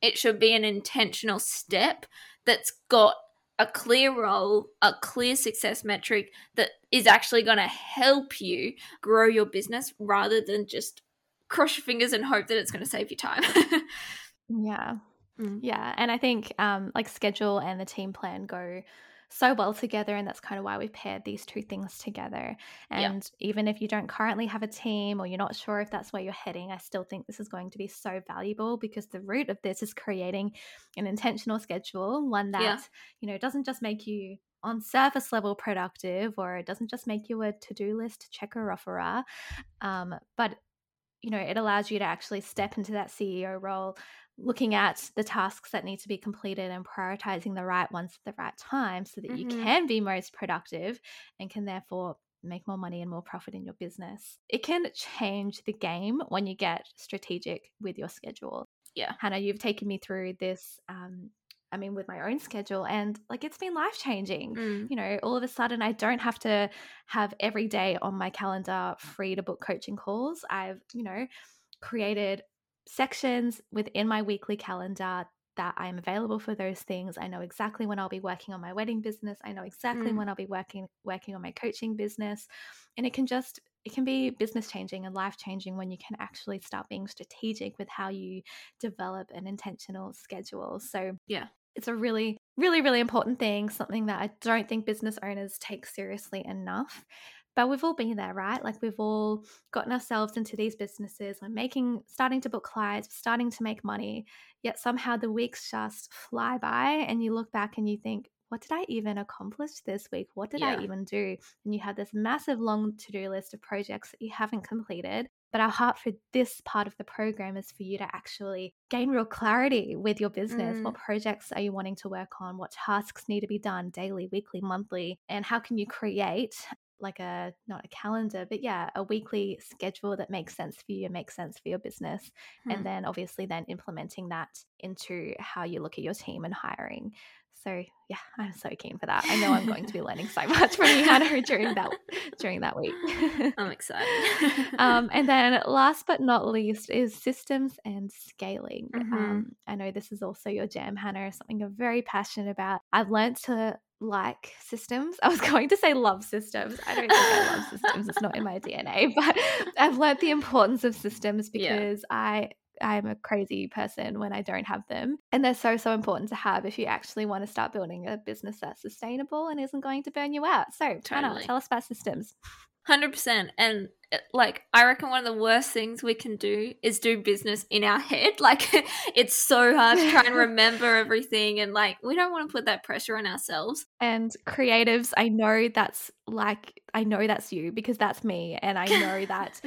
It should be an intentional step that's got a clear role, a clear success metric that is actually going to help you grow your business rather than just cross your fingers and hope that it's going to save you time. [laughs] yeah. Mm. Yeah. And I think um, like schedule and the team plan go so well together and that's kind of why we paired these two things together and yeah. even if you don't currently have a team or you're not sure if that's where you're heading i still think this is going to be so valuable because the root of this is creating an intentional schedule one that yeah. you know doesn't just make you on surface level productive or it doesn't just make you a to-do list checker offerer um, but you know it allows you to actually step into that ceo role looking at the tasks that need to be completed and prioritizing the right ones at the right time so that mm-hmm. you can be most productive and can therefore make more money and more profit in your business. It can change the game when you get strategic with your schedule. Yeah. Hannah, you've taken me through this um, I mean, with my own schedule, and like it's been life changing. Mm. You know, all of a sudden, I don't have to have every day on my calendar free to book coaching calls. I've, you know, created sections within my weekly calendar that I'm available for those things. I know exactly when I'll be working on my wedding business. I know exactly mm. when I'll be working working on my coaching business. And it can just it can be business changing and life changing when you can actually start being strategic with how you develop an intentional schedule. So, yeah. It's a really really really important thing, something that I don't think business owners take seriously enough. But we've all been there, right? Like we've all gotten ourselves into these businesses. We're making, starting to book clients, starting to make money. Yet somehow the weeks just fly by, and you look back and you think, what did I even accomplish this week? What did yeah. I even do? And you have this massive long to do list of projects that you haven't completed. But our heart for this part of the program is for you to actually gain real clarity with your business. Mm. What projects are you wanting to work on? What tasks need to be done daily, weekly, monthly? And how can you create like a not a calendar but yeah a weekly schedule that makes sense for you and makes sense for your business hmm. and then obviously then implementing that into how you look at your team and hiring. So yeah i'm so keen for that. I know i'm going to be learning so much from you hannah during that during that week. [laughs] I'm excited. Um, and [laughs] then last but not least is systems and scaling. Mm-hmm. um, i know this is also your jam hannah something you're very passionate about. I've learned to like systems. [laughs] I was going to say love systems. I don't think I love systems. It's not in my DNA, [laughs] but I've learned the importance of systems because yeah. I I'm a crazy person when I don't have them. And they're so, so important to have if you actually want to start building a business that's sustainable and isn't going to burn you out. So, totally. tell us about systems. 100%. And uh, like, I reckon one of the worst things we can do is do business in our [laughs] head. Like, [laughs] it's so hard to try and [laughs] remember everything. And like, we don't want to put that pressure on ourselves. And creatives, I know that's like, I know that's you because that's me. And I know that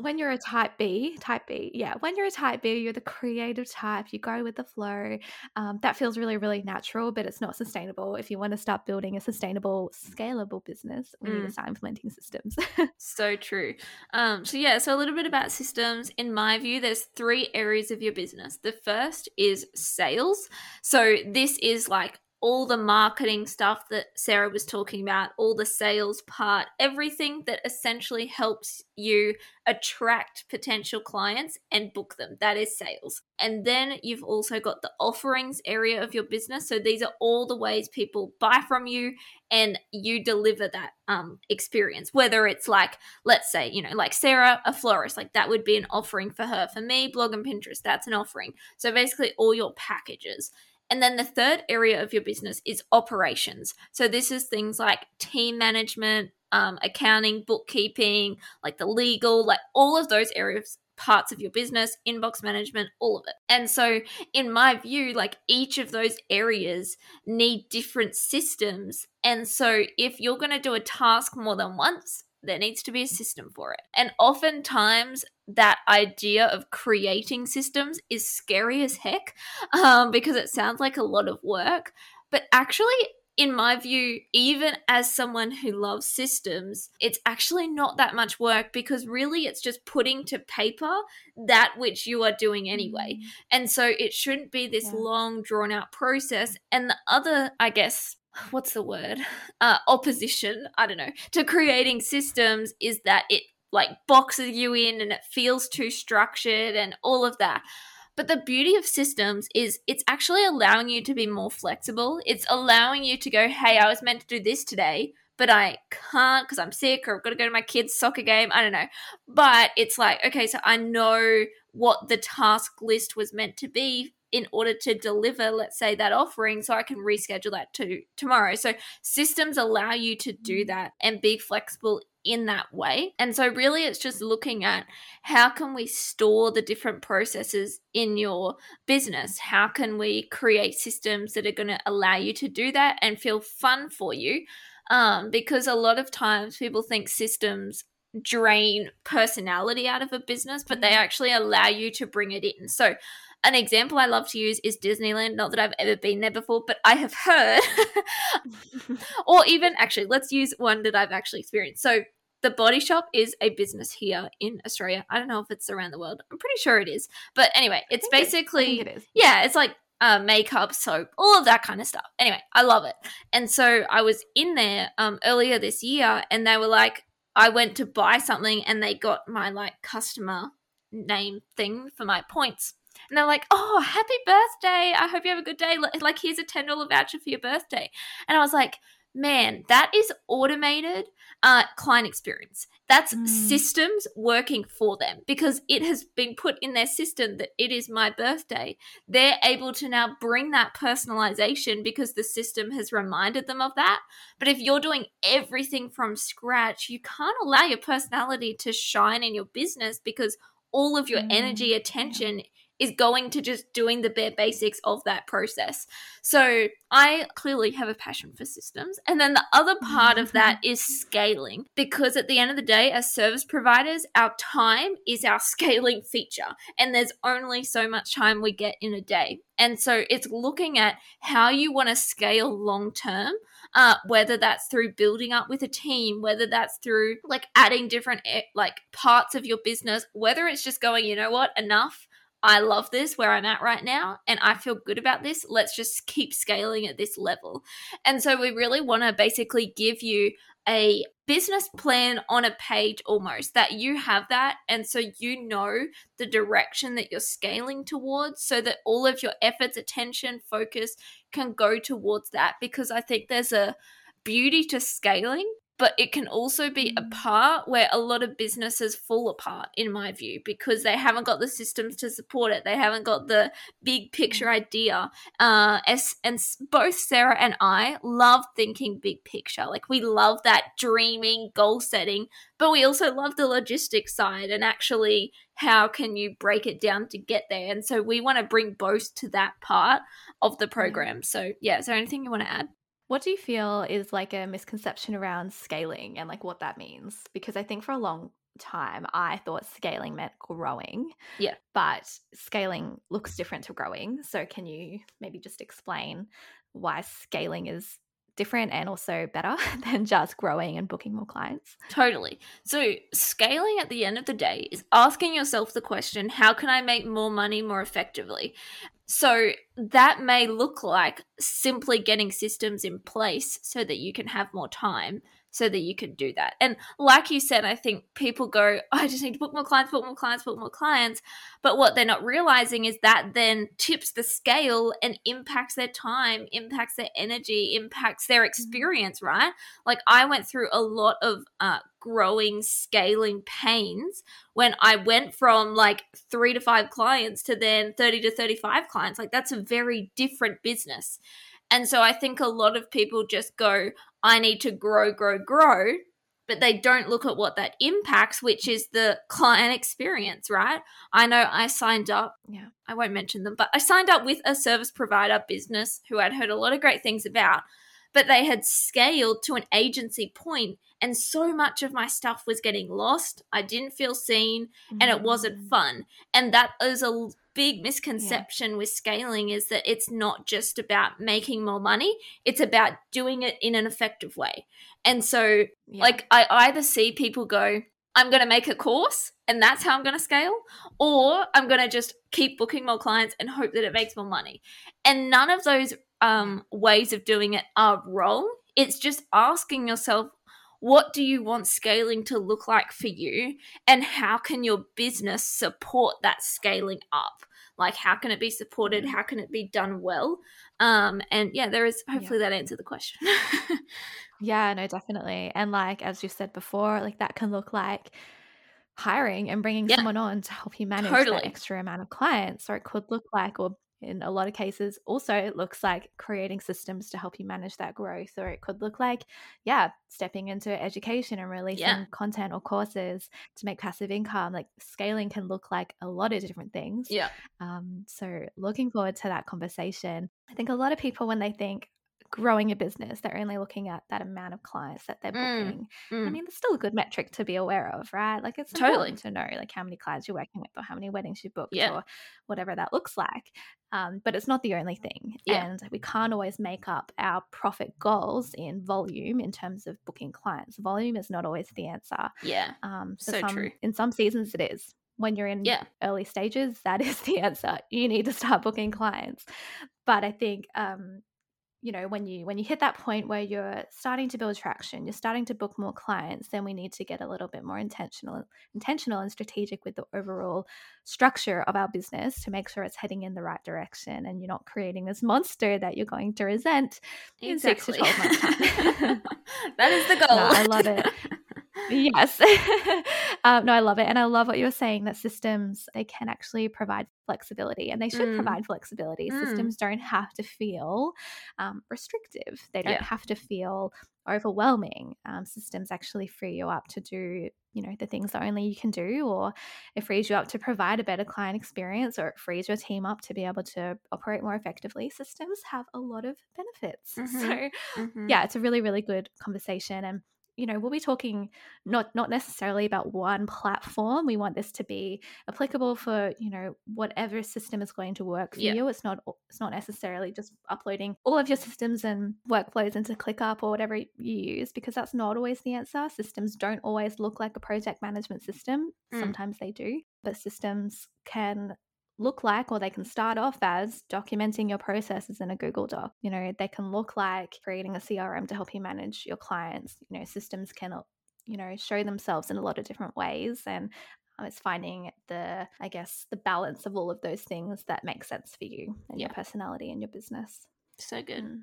when you're a type B, type B, yeah, when you're a type B, you're the creative type, you go with the flow. Um, that feels really, really natural, but it's not sustainable. If you want to start building a sustainable, scalable business, we mm. need to start implementing systems. [laughs] so true. Um, so, yeah, so a little bit about systems. In my view, there's three areas of your business. The first is sales. So, this is like all the marketing stuff that Sarah was talking about, all the sales part, everything that essentially helps you attract potential clients and book them. That is sales. And then you've also got the offerings area of your business. So these are all the ways people buy from you and you deliver that um, experience. Whether it's like, let's say, you know, like Sarah, a florist, like that would be an offering for her. For me, blog and Pinterest, that's an offering. So basically, all your packages. And then the third area of your business is operations. So this is things like team management, um, accounting, bookkeeping, like the legal, like all of those areas parts of your business, inbox management, all of it. And so, in my view, like each of those areas need different systems. And so, if you're going to do a task more than once, there needs to be a system for it. And oftentimes, that idea of creating systems is scary as heck um, because it sounds like a lot of work. But actually, in my view, even as someone who loves systems, it's actually not that much work because really it's just putting to paper that which you are doing anyway. Mm. And so it shouldn't be this yeah. long, drawn out process. And the other, I guess, [sighs] what's the word? Uh, opposition, I don't know, to creating systems is that it like boxes you in and it feels too structured and all of that. But the beauty of systems is it's actually allowing you to be more flexible. It's allowing you to go, hey, I was meant to do this today, but I can't because I'm sick or I've got to go to my kid's soccer game. I don't know. But it's like, okay, so I know what the task list was meant to be in order to deliver let's say that offering so i can reschedule that to tomorrow so systems allow you to do mm. that and be flexible in that way. And so, really, it's just looking at how can we store the different processes in your business? How can we create systems that are going to allow you to do that and feel fun for you? Um, because a lot of times people think systems drain personality out of a business, but they mm-hmm. actually allow you to bring it in. So, an example I love to use is Disneyland. Not that I've ever been there before, but I have heard, [laughs] or even actually, let's use one that I've actually experienced. So, the Body Shop is a business here in Australia. I don't know if it's around the world. I'm pretty sure it is. But anyway, it's basically, it, yeah, it's like uh, makeup, soap, all of that kind of stuff. Anyway, I love it. And so I was in there um, earlier this year and they were like, I went to buy something and they got my like customer name thing for my points. And they're like, oh, happy birthday. I hope you have a good day. Like, here's a $10 voucher for your birthday. And I was like, man, that is automated uh, client experience. That's mm. systems working for them because it has been put in their system that it is my birthday. They're able to now bring that personalization because the system has reminded them of that. But if you're doing everything from scratch, you can't allow your personality to shine in your business because all of your mm. energy, attention is going to just doing the bare basics of that process. So I clearly have a passion for systems. And then the other part of that is scaling, because at the end of the day, as service providers, our time is our [laughs] scaling feature. And there's only so much time we get in a day. And so it's looking at how you want to scale long term. Uh, whether that's through building up with a team, whether that's through like adding different eh, like parts of your business, whether it's just going, you know what, enough, I love this where I'm at right now and I feel good about this. Let's just keep scaling at this level. And so we really want to basically give you a business plan on a page almost that you have that and so you know the direction that you're scaling towards so that all of your efforts attention focus can go towards that because i think there's a beauty to scaling but it can also be a mm. part where a lot of businesses fall apart in my view because they haven't got the systems to support it. They haven't got the big picture mm. idea. Uh, as, and both sarah and i love thinking big picture. Like we love that dreaming goal setting but we also love the logistics side and actually how can you break it down to get there. And so we want to bring both to that part of the program. So yeah is there anything you want to add what do you feel is like a misconception around scaling and like what that means? Because I think for a long time I thought scaling meant growing. Yeah. But scaling looks different to growing. So can you maybe just explain why scaling is different and also better [laughs] than just growing and booking more clients? Totally. So, scaling at the end of the day is asking yourself the question how can I make more money more effectively? So that may look like simply getting systems in place so that you can have more time so that you can do that. And like you said, I think people go, oh, [laughs] I just need to book more clients, book more clients, book more clients. But what they're not realizing is that then tips the scale and impacts their time, impacts their energy, impacts their mm-hmm. experience, right? Like I went through a lot of uh, growing, scaling pains when I went from like three to five clients to then 30 to 35 clients. Like that's a very different business. And so I think a lot of people just go, I need to grow, grow, grow. but they don't look at what that impacts, which is the client experience, right? I know I signed up, Yeah. I won't mention them, but I signed up with a service provider business who I'd heard a lot of great things about, but they had scaled to an agency point and so much of my stuff was getting lost. I didn't feel seen and it wasn't Mm. fun. And that is a big misconception with scaling is that it's not just about making more money, it's about doing it in an effective way. And so Yeah. like I either see people go, I'm going to make a course and that's how I'm going to scale, or I'm going to just keep booking more clients and hope that it makes more money. And none of those um, ways of doing it are wrong. It's just asking yourself, what do you want scaling to look like for you? And how can your business support that scaling up? Like, how can it be supported? How can it be done well? Um, and yeah, there is hopefully that answered the question. [laughs] Yeah, no, definitely. And like as you said before, like that can look like hiring and bringing Yeah. someone on to help you manage Totally. that extra amount of clients. Or it could look like, or in a lot of cases, also it looks like creating systems to help you manage that growth. Or it could look like, yeah, stepping into education and releasing content or courses to make passive income. Like scaling can look like a lot of different things. yeah. Um, so looking forward to that conversation. I think a lot of people, when they think growing a business, they're only looking at that amount of clients that they're Mm, booking. I Mm. mean, it's still a good metric to be aware of, right? Like it's Totally. important to know like how many clients you're working with or how many weddings you've booked Yeah. or whatever that looks like. Um, but it's not the only thing. Yeah. And we can't always make up our profit goals in volume in terms of booking clients. Volume is not always the answer. Yeah. Um, So some, true. In some seasons, it is. When you're in Yeah. early stages, that [laughs] is the answer. You need to start booking clients. But I think, um, you know, when you when you hit that point where you're starting to build traction, you're starting to book more clients, then we need to get a little bit more intentional, intentional and strategic with the overall structure of our business to make sure it's heading in the right direction, and you're not creating this monster that you're going to resent in six to twelve months time. [laughs] that is the goal. [laughs] No, I love it. [laughs] yes [laughs] um, no i love it and i love what you were saying that systems they can actually provide flexibility and they should Mm. provide flexibility Mm. systems don't have to feel um, restrictive they don't Yeah. have to feel overwhelming um, systems actually free you up to do you know the things that only you can do or it frees you up to provide a better client experience or it frees your team up to be able to operate more effectively systems have a lot of benefits [laughs] Mhm. so Mhm. yeah it's a really really good conversation and you know we'll be talking not not necessarily about one platform we want this to be applicable for you know whatever system is going to work for Yeah. you it's not it's not necessarily just uploading all of your systems and workflows into clickup or whatever you use because that's not always the answer systems don't always look like a project management system Mm. sometimes they do but systems can look like or they can start off as documenting your processes in a Google Doc. You know, they can look like creating a CRM to help you manage your clients. You know, systems can you know show themselves in a lot of different ways and um, it's finding the I guess the balance of all of those things that make sense for you and your personality and your business. So good. Mm.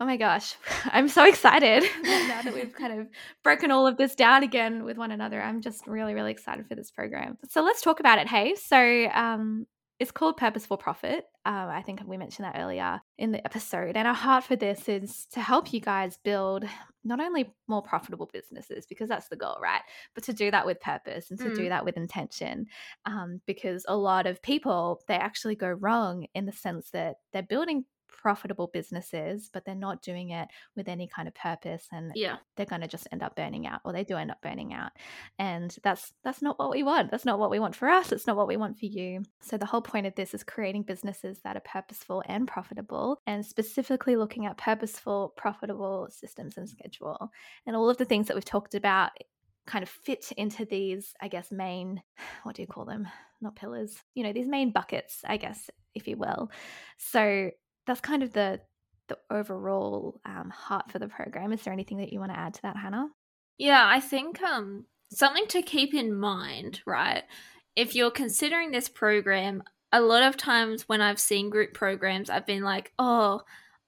Oh my gosh, [laughs] I'm so excited [laughs] now that we've kind of broken all of this down again with one another. I'm just really, really excited for this program. So let's talk about it. Hey, so um, it's called Purposeful Profit. Um, I think we mentioned that earlier in the episode. And our heart for this is to help you guys build not only more profitable businesses, because that's the goal, right? But to do that with purpose and to Mm. do that with intention. Um, because a lot of people, they actually go wrong in the sense that they're building profitable businesses, but they're not doing it with any kind of purpose and Yeah. they're going to just end up burning out or they do end up burning out. And that's that's not what we want. That's not what we want for us. It's not what we want for you. So the whole point of this is creating businesses that are purposeful and profitable and specifically looking at purposeful profitable systems and schedule. And all of the things that we've talked about kind of fit into these i guess main [sighs] what do you call them? Not pillars. You know these main buckets i guess if you will. So that's kind of the the overall um, heart for the program. Is there anything that you want to add to that, Hannah? Yeah, I think um something to keep in mind, right? If you're considering this program, a lot of times when I've seen group programs, I've been like, "Oh,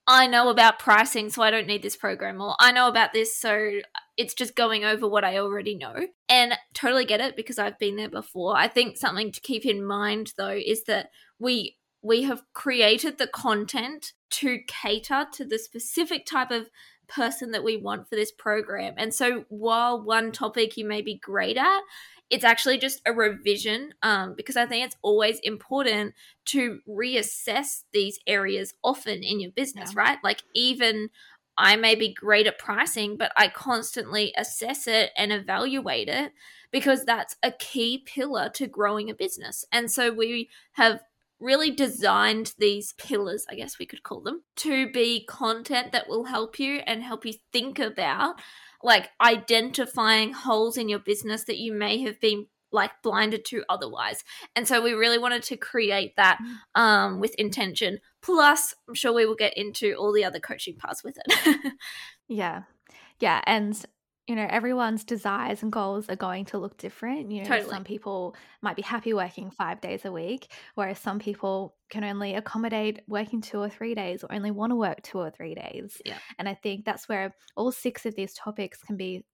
I know about pricing, so I don't need this program," or "I know about this, so it's just going over what I already know." And totally get it because I've been there before. I think something to keep in mind though is that we we have created the content to cater to the specific type of person that we want for this program. And so while one topic you may be great at, it's actually just a revision um, because I think it's always important to reassess these areas often in your business, yeah. right? Like, even I may be great at pricing, but I constantly assess it and evaluate it because that's a key pillar to growing a business. And so we have really designed these pillars, I guess we could call them, to be content that will help you and help you think about like identifying holes in your business that you may have been like blinded to otherwise. And so we really wanted to create that mm. um, with intention. Plus, I'm sure we will get into all the other coaching parts with it. [laughs] yeah. Yeah. And you know, everyone's desires and goals are going to look different. You know, totally. some people might be happy working five days a week, whereas some people can only accommodate working two or three days or only want to work two or three days. Yeah. And I think that's where all six of these topics can be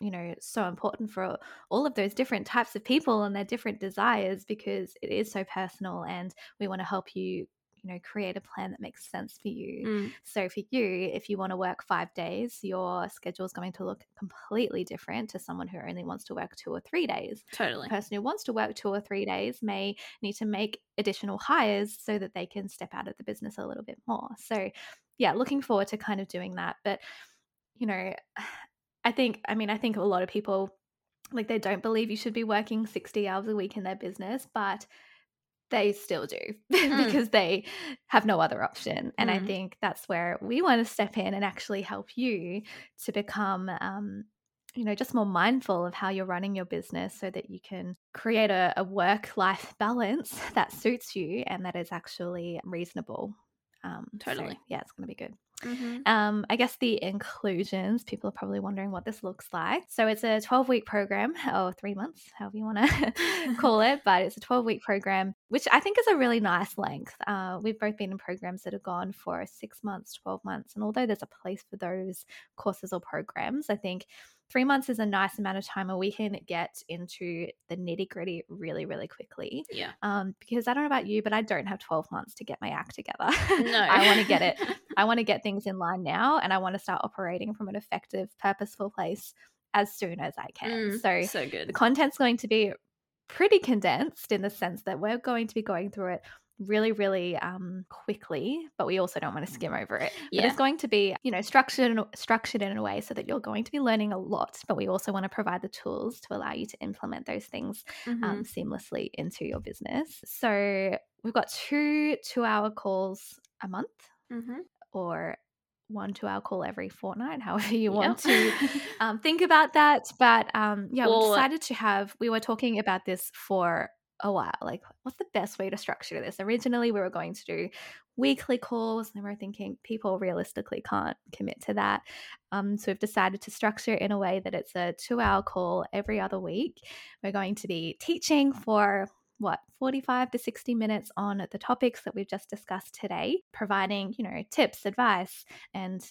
you know so important for all of those different types of people and their different desires because it is so personal and we want to help you you know create a plan that makes sense for you. Mm. so for you if you want to work five days your schedule is going to look completely different to someone who only wants to work two or three days. Totally. the person who wants to work two or three days may need to make additional hires so that they can step out of the business a little bit more. So yeah looking forward to kind of doing that. But you know [sighs] i think i mean i think a lot of people like they don't believe you should be working 60 hours a week in their business but they still do [laughs] mm. because they have no other option. And mm. I think that's where we want to step in and actually help you to become, um, you know, just more mindful of how you're running your business so that you can create a, a work life balance [laughs] that suits you and that is actually reasonable. Um, totally. So, yeah, it's going to be good. Mm-hmm. Um, I guess the inclusions, people are probably wondering what this looks like. So it's a 12 week program, or three months, however you want to [laughs] [laughs] call it, but it's a 12 week program, which I think is a really nice length. Uh, we've both been in programs that have gone for six months, 12 months. And although there's a place for those courses or programs, I think three months is a nice amount of time where we can get into the nitty gritty really, really quickly. Yeah. Um, because I don't know about you, but I don't have 12 months to get my act together. [laughs] No. I want to get it. [laughs] I want to get things in line now and I want to start operating from an effective, purposeful place as soon as I can. Mm, so, so good. The content's going to be pretty condensed in the sense that we're going to be going through it really, really um, quickly, but we also don't want to skim over it. Yeah. But it's going to be, you know, structured structured in a way so that you're going to be learning a lot, but we also want to provide the tools to allow you to implement those things um, mm-hmm. um, seamlessly into your business. So we've got two two-hour calls a month, mm-hmm. or one two hour call every fortnight, however you want to [laughs] um, think about that. But um, yeah, we decided to have, we were talking about this for a while. Like, what's the best way to structure this? Originally, we were going to do weekly calls, and we are thinking people realistically can't commit to that. Um, so we've decided to structure it in a way that it's a two-hour call every other week. We're going to be teaching for what 45 to 60 minutes on the topics that we've just discussed today providing you know tips advice and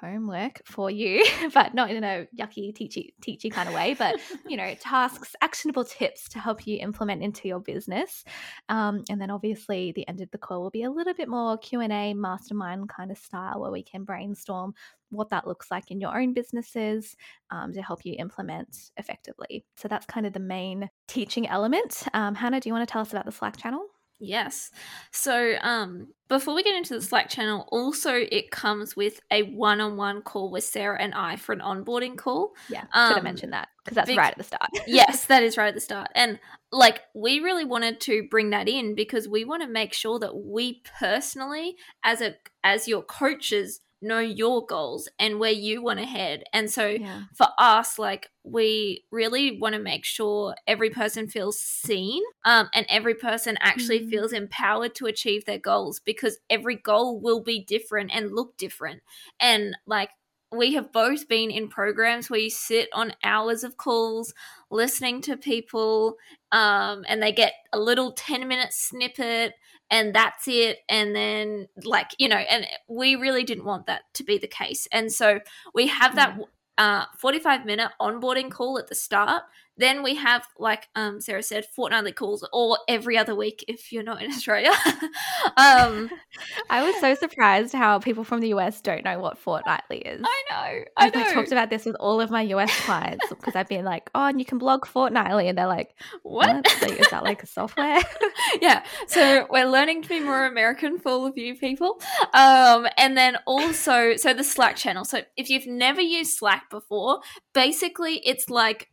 homework for you, [laughs] but not in a yucky, teachy, teachy kind of way, but you know, [laughs] tasks, actionable tips to help you implement into your business. Um, and then obviously the end of the call will be a little bit more Q&A mastermind kind of style where we can brainstorm what that looks like in your own businesses um, to help you implement effectively. So that's kind of the main teaching element. Um, Hannah, do you want to tell us about the Slack channel? Yes. So, um, before we get into the Slack channel, also it comes with a one-on-one call with Sarah and I for an onboarding call. Yeah, um, should have mentioned that because that's right at the start. [laughs] yes, that is right at the start, and like we really wanted to bring that in because we want to make sure that we personally, as a as your coaches, know your goals and where you want to head. And so yeah. for us, like we really want to make sure every person feels seen um, and every person actually mm-hmm. feels empowered to achieve their goals because every goal will be different and look different. And like we have both been in programs where you sit on hours of calls listening to people um, and they get a little 10 minute snippet and that's it and then like you know and we really didn't want that to be the case and so we have that uh, 45 minute onboarding call at the start then we have like um, sarah said fortnightly calls or every other week if you're not in australia [laughs] um, I was so surprised how people from the US don't know what fortnightly is. I know. I know. like, talked about this with all of my US [laughs] clients because I've been like, oh, and you can blog fortnightly. And they're like, what? what? Like, is that like a software? [laughs] yeah. So we're learning to be more American for all of you people. Um, and then also, so the Slack channel. So if you've never used Slack before, basically it's like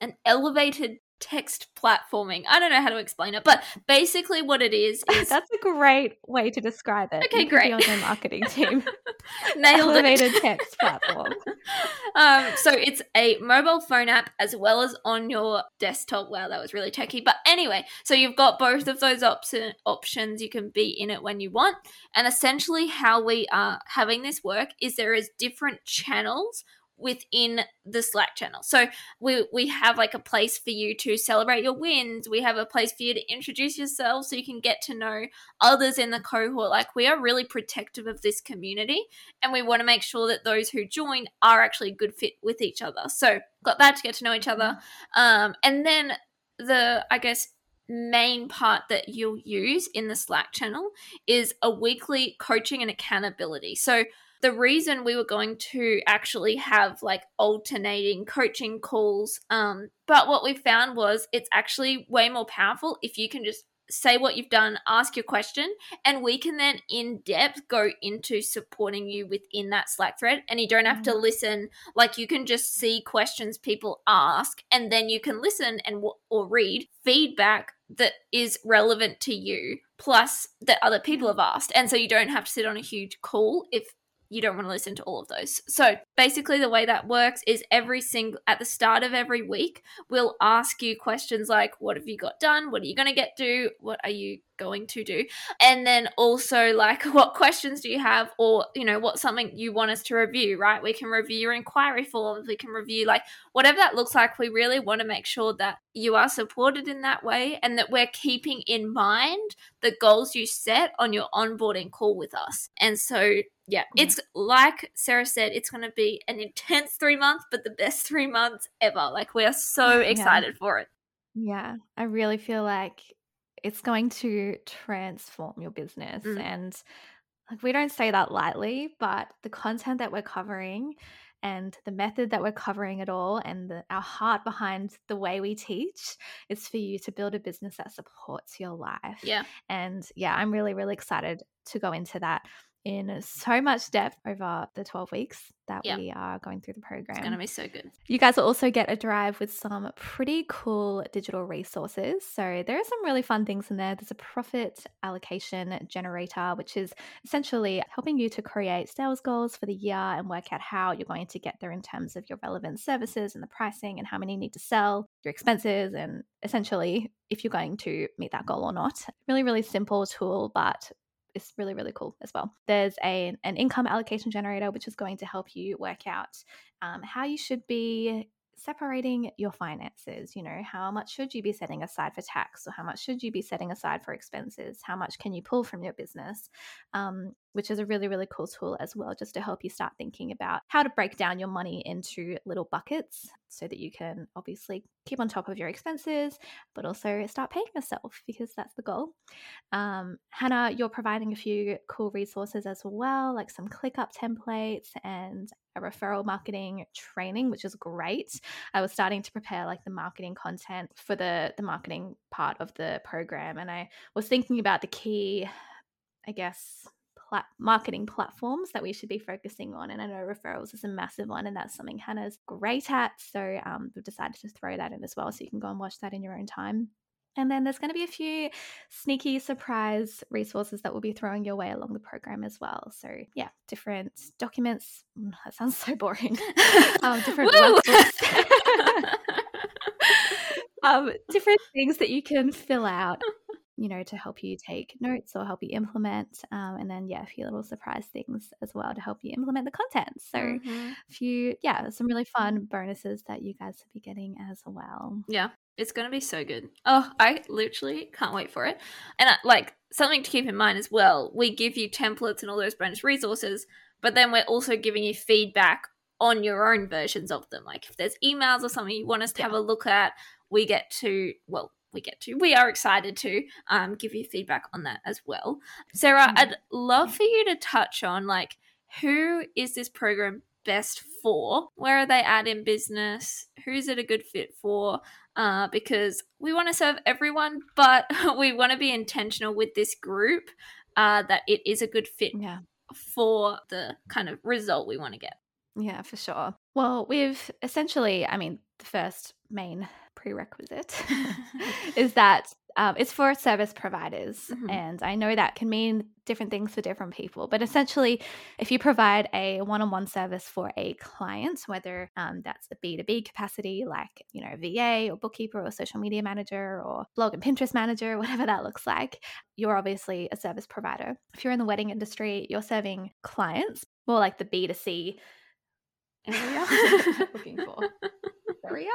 an elevated text platforming. I don't know how to explain it, but basically what it is [laughs] is That's a great way to describe it. Okay, You could be great. on their marketing team. [laughs] nailed Elevated it. text platform. [laughs] um, so it's a mobile phone app as well as on your desktop. Wow, that was really techy. But anyway, so you've got both of those option options. You can be in it when you want. And essentially, how we are having this work is there is different channels within the Slack channel. So we we have like a place for you to celebrate your wins. We have a place for you to introduce yourself so you can get to know others in the cohort. Like we are really protective of this community and we want to make sure that those who join are actually a good fit with each other. So got that to get to know each other. Um, and then the I guess main part that you'll use in the Slack channel is a weekly coaching and accountability. So the reason we were going to actually have like alternating coaching calls um but what we found was it's actually way more powerful if you can just say what you've done ask your question and we can then in depth go into supporting you within that slack thread and you don't have to listen. Like you can just see questions people ask and then you can listen and or read feedback that is relevant to you plus that other people have asked and so you don't have to sit on a huge call if you don't want to listen to all of those. So basically, the way that works is every single at the start of every week, we'll ask you questions like, "What have you got done? What are you going to get do? What are you going to do?" And then also like, [laughs] "What questions do you have?" Or you know, what's something you want us to review? Right? We can review your inquiry forms. We can review like whatever that looks like. We really want to make sure that you are supported in that way, and that we're keeping in mind the goals you set on your onboarding call with us. And so yeah, it's like Sarah said, it's going to be an intense three months, but the best three months ever. Like, we are so Yeah. excited for it. Yeah, I really feel like it's going to transform your business. Mm. And like we don't say that lightly, but the content that we're covering and the method that we're covering it all and the, our heart behind the way we teach is for you to build a business that supports your life. Yeah. And yeah, I'm really, really excited to go into that in so much depth over the 12 weeks that Yeah. we are going through the program. It's going to be so good. You guys will also get a drive with some pretty cool digital resources. So, there are some really fun things in there. There's a profit allocation generator, which is essentially helping you to create sales goals for the year and work out how you're going to get there in terms of your relevant services and the pricing and how many you need to sell, your expenses, and essentially if you're going to meet that goal or not. Really, really simple tool, but it's really really cool as well. There's a, an income allocation generator which is going to help you work out um, how you should be separating your finances you know how much should you be setting aside for tax or how much should you be setting aside for expenses? How much can you pull from your business? Um, which is a really really cool tool as well just to help you start thinking about how to break down your money into little buckets so that you can obviously keep on top of your expenses but also start paying yourself because that's the goal. Um, Hannah, you're providing a few cool resources as well, like some ClickUp templates and a referral marketing training, which is great. I was starting to prepare like the marketing content for the the marketing part of the program, and I was thinking about the key, I guess, plat- marketing platforms that we should be focusing on. And I know referrals is a massive one, and that's something Hannah's great at. So um, we've decided to throw that in as well, so you can go and watch that in your own time. And then there's going to be a few sneaky surprise resources that we'll be throwing your way along the program as well. So, yeah, different documents. Mm, That sounds [laughs] so boring. um, [laughs] different workbooks. [laughs] um, different things that you can fill out, you know, to help you take notes or help you implement. Um, and then, yeah, a few little surprise things as well to help you implement the content. So, Mhm. a few, yeah, some really fun bonuses that you guys will be getting as well. Yeah, it's going to be so good. Oh, I literally can't wait for it. And uh, like something to keep in mind as well, we give you templates and all those bonus resources, but then we're also giving you feedback on your own versions of them. Like if there's emails or something you want us to have a look at, we get to, well, we get to. We are excited to um, give you feedback on that as well. Sarah, mm-hmm. I'd love for you to touch on like who is this program best for? Where are they at in business? Who's it a good fit for? Uh, because we want to serve everyone, but [laughs] we want to be intentional with this group uh, that it is a good fit yeah. for the kind of result we want to get. Yeah, for sure. Well, we've essentially, I mean, the first main prerequisite [laughs] [laughs] is that um, it's for service providers. Mm-hmm. And I know that can mean different things for different people. But essentially, if you provide a one on one service for a client, whether um, that's a B2B capacity, like, you know, VA or bookkeeper or social media manager or blog and Pinterest manager, [laughs] whatever that looks like, you're obviously a service provider. If you're in the wedding industry, you're serving clients, more like the B2C area [laughs] [laughs] looking for. Area?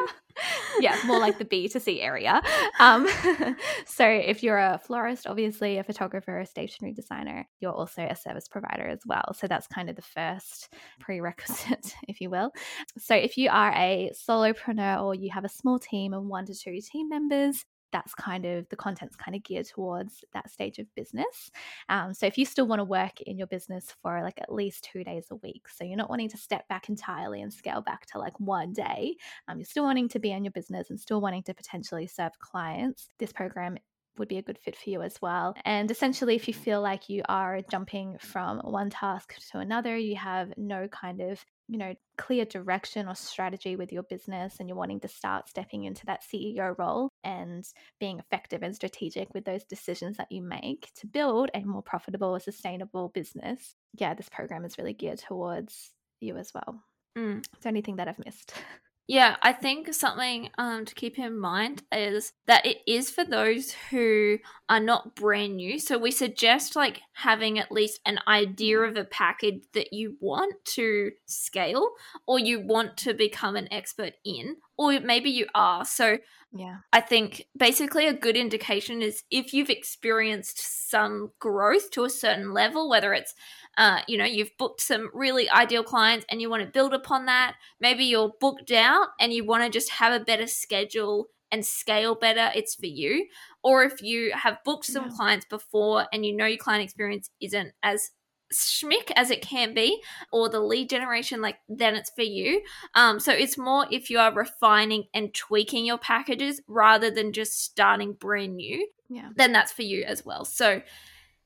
Yeah more like the b to c area. Um, [laughs] so if you're a florist obviously a photographer a stationery designer you're also a service provider as well. So that's kind of the first prerequisite if you will. So if you are a solopreneur or you have a small team of one to two team members that's kind of the content's kind of geared towards that stage of business. Um, so if you still want to work in your business for like at least two days a week, so you're not wanting to step back entirely and scale back to like one day, um, you're still wanting to be in your business and still wanting to potentially serve clients, this program would be a good fit for you as well. And essentially, if you feel like you are jumping from one task to another, you have no kind of you know clear direction or strategy with your business and you're wanting to start stepping into that CEO role and being effective and strategic with those decisions that you make to build a more profitable or sustainable business yeah this program is really geared towards you as well mm. is there anything that i've missed [laughs] Yeah, I think something um, to keep in mind is that it is for those who are not brand new. So we suggest like having at least an idea of a package that you want to scale or you want to become an expert in, or maybe you are. So yeah. I think basically a good indication is if you've experienced some growth to a certain level, whether it's uh, you know, you've booked some really ideal clients and you want to build upon that. Maybe you're booked out and you want to just have a better schedule and scale better, it's for you. Or if you have booked some yeah. clients before and you know your client experience isn't as schmick as it can be or the lead generation like then it's for you. Um so it's more if you are refining and tweaking your packages rather than just starting brand new yeah. then that's for you as well. So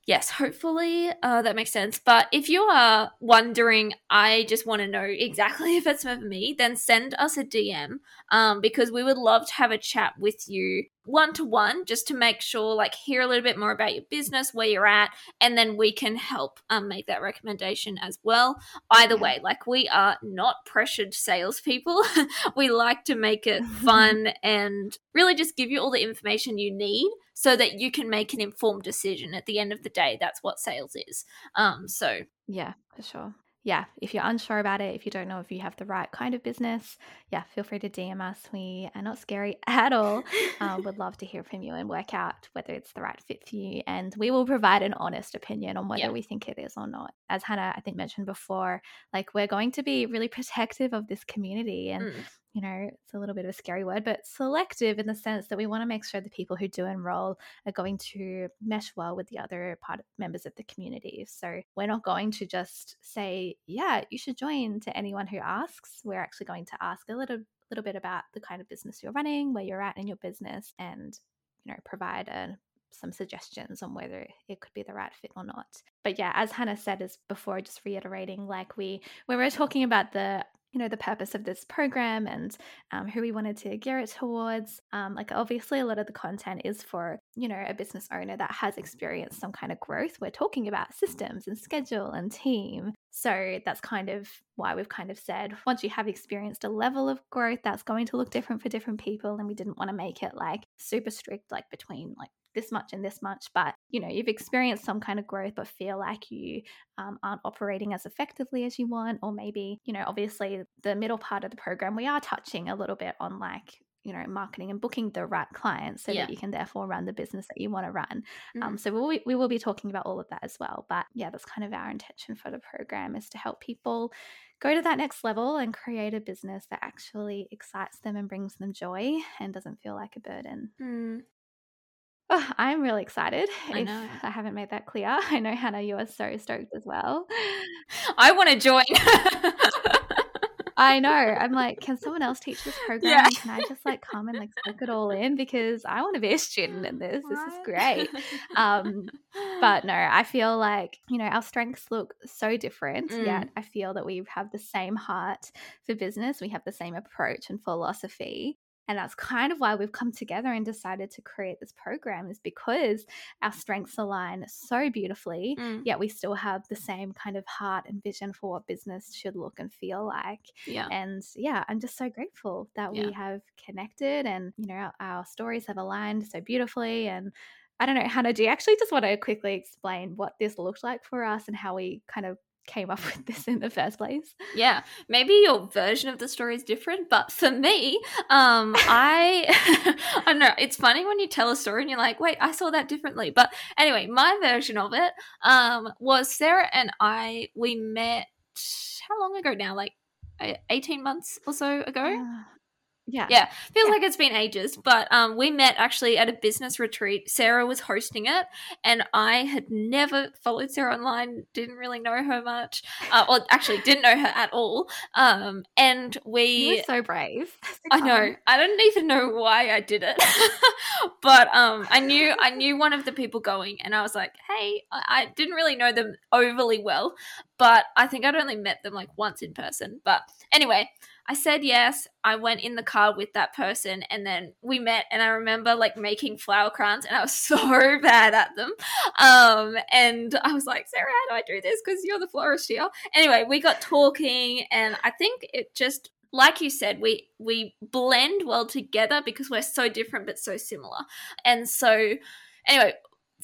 yes, hopefully uh, that makes sense. But if you are wondering, I just want to know exactly [laughs] if it's for me, then send us a DM um, because we would love to have a chat with you one to one just to make sure, like, hear a little bit more about your business, where you're at, and then we can help um, make that recommendation as well. Either way, like, we are not pressured salespeople. [laughs] we like to make it [laughs] fun and really just give you all the information you need so that you can make an informed decision at the end of the day that's what sales is um so yeah for sure yeah, if you're unsure about it, if you don't know if you have the right kind of business, yeah, feel free to DM us. We are not scary [laughs] at all. um, would love to hear from you and work out whether it's the right fit for you. And we will provide an honest opinion on whether yeah. we think it is or not. As Hannah, I think, mentioned before, like we're going to be really protective of this community. And mm you know, it's a little bit of a scary word, but selective in the sense that we want to make sure the people who do enroll are going to mesh well with the other part members of the community. So we're not going to just say, yeah, you should join to anyone who asks. We're actually going to ask a little little bit about the kind of business you're running, where you're at in your business, and you know, provide a some suggestions on whether it could be the right fit or not. But yeah, as Hannah said as before, just reiterating, like we when we're talking about the you know the purpose of this program and um, who we wanted to gear it towards um, like obviously a lot of the content is for you know a business owner that has experienced some kind of growth. We're talking about systems and schedule and team. So that's kind of why we've kind of said once you have experienced a level of growth that's going to look different for different people and we didn't want to make it like super strict like between like this much and this much, but you know, you've experienced some kind of growth, but feel like you um, aren't operating as effectively as you want, or maybe, you know, obviously the middle part of the program, we are touching a little bit on like you know marketing and booking the right clients so yeah. that you can therefore run the business that you want to run mm-hmm. um, so we'll, we will be talking about all of that as well but yeah that's kind of our intention for the program is to help people go to that next level and create a business that actually excites them and brings them joy and doesn't feel like a burden mm. Oh, I'm really excited. [laughs] I if know. I haven't made that clear, [laughs] I know Hannah, you are so stoked as well. [laughs] I want to join. I know. I'm like, can someone else teach this program? Yeah. Can I just like come and like soak it all in because I want to be a student in this. This is great. Um, But no, I feel like, you know, our strengths look so different, Mm. yet I feel that we have the same heart for business. We have the same approach and philosophy. And that's kind of why we've come together and decided to create this program, is because our strengths align so beautifully, Mm, yet we still have the same kind of heart and vision for what business should look and feel like. yeah. And yeah, I'm just so grateful that Yeah. we have connected and, you know, our, our stories have aligned so beautifully. And I don't know, Hannah, do you actually just want to quickly explain what this looked like for us and how we kind of came up [laughs] with this in the first place? Yeah, maybe your version of the story is different, but for me, um, I, [laughs] I don't know. It's funny when you tell a story and you're like, "Wait, I saw that differently." But anyway, my version of it um, was Sarah and I. We met how long ago now? Like uh, eighteen months or so ago. Yeah. Yeah, feels Yeah. like it's been ages, but um, we met actually at a business retreat. Sarah was hosting it, and I had never followed Sarah online, didn't really know her much, uh, or actually didn't know her at all. Um, and we, were so brave. I know. I don't even know why I did it, [laughs] but um, I knew I knew one of the people going, and I was like, hey, I, I didn't really know them overly well, but I think I'd only met them like once in person. But anyway, I said yes. I went in the car with that person and then we met and I remember like making flower crowns and I was [laughs] so bad at them. Um and I was like, Sarah, how do I do this? Because you're the florist here. Anyway, we got talking and I think it just like you said, we we blend well together because we're so different but so similar. And so anyway,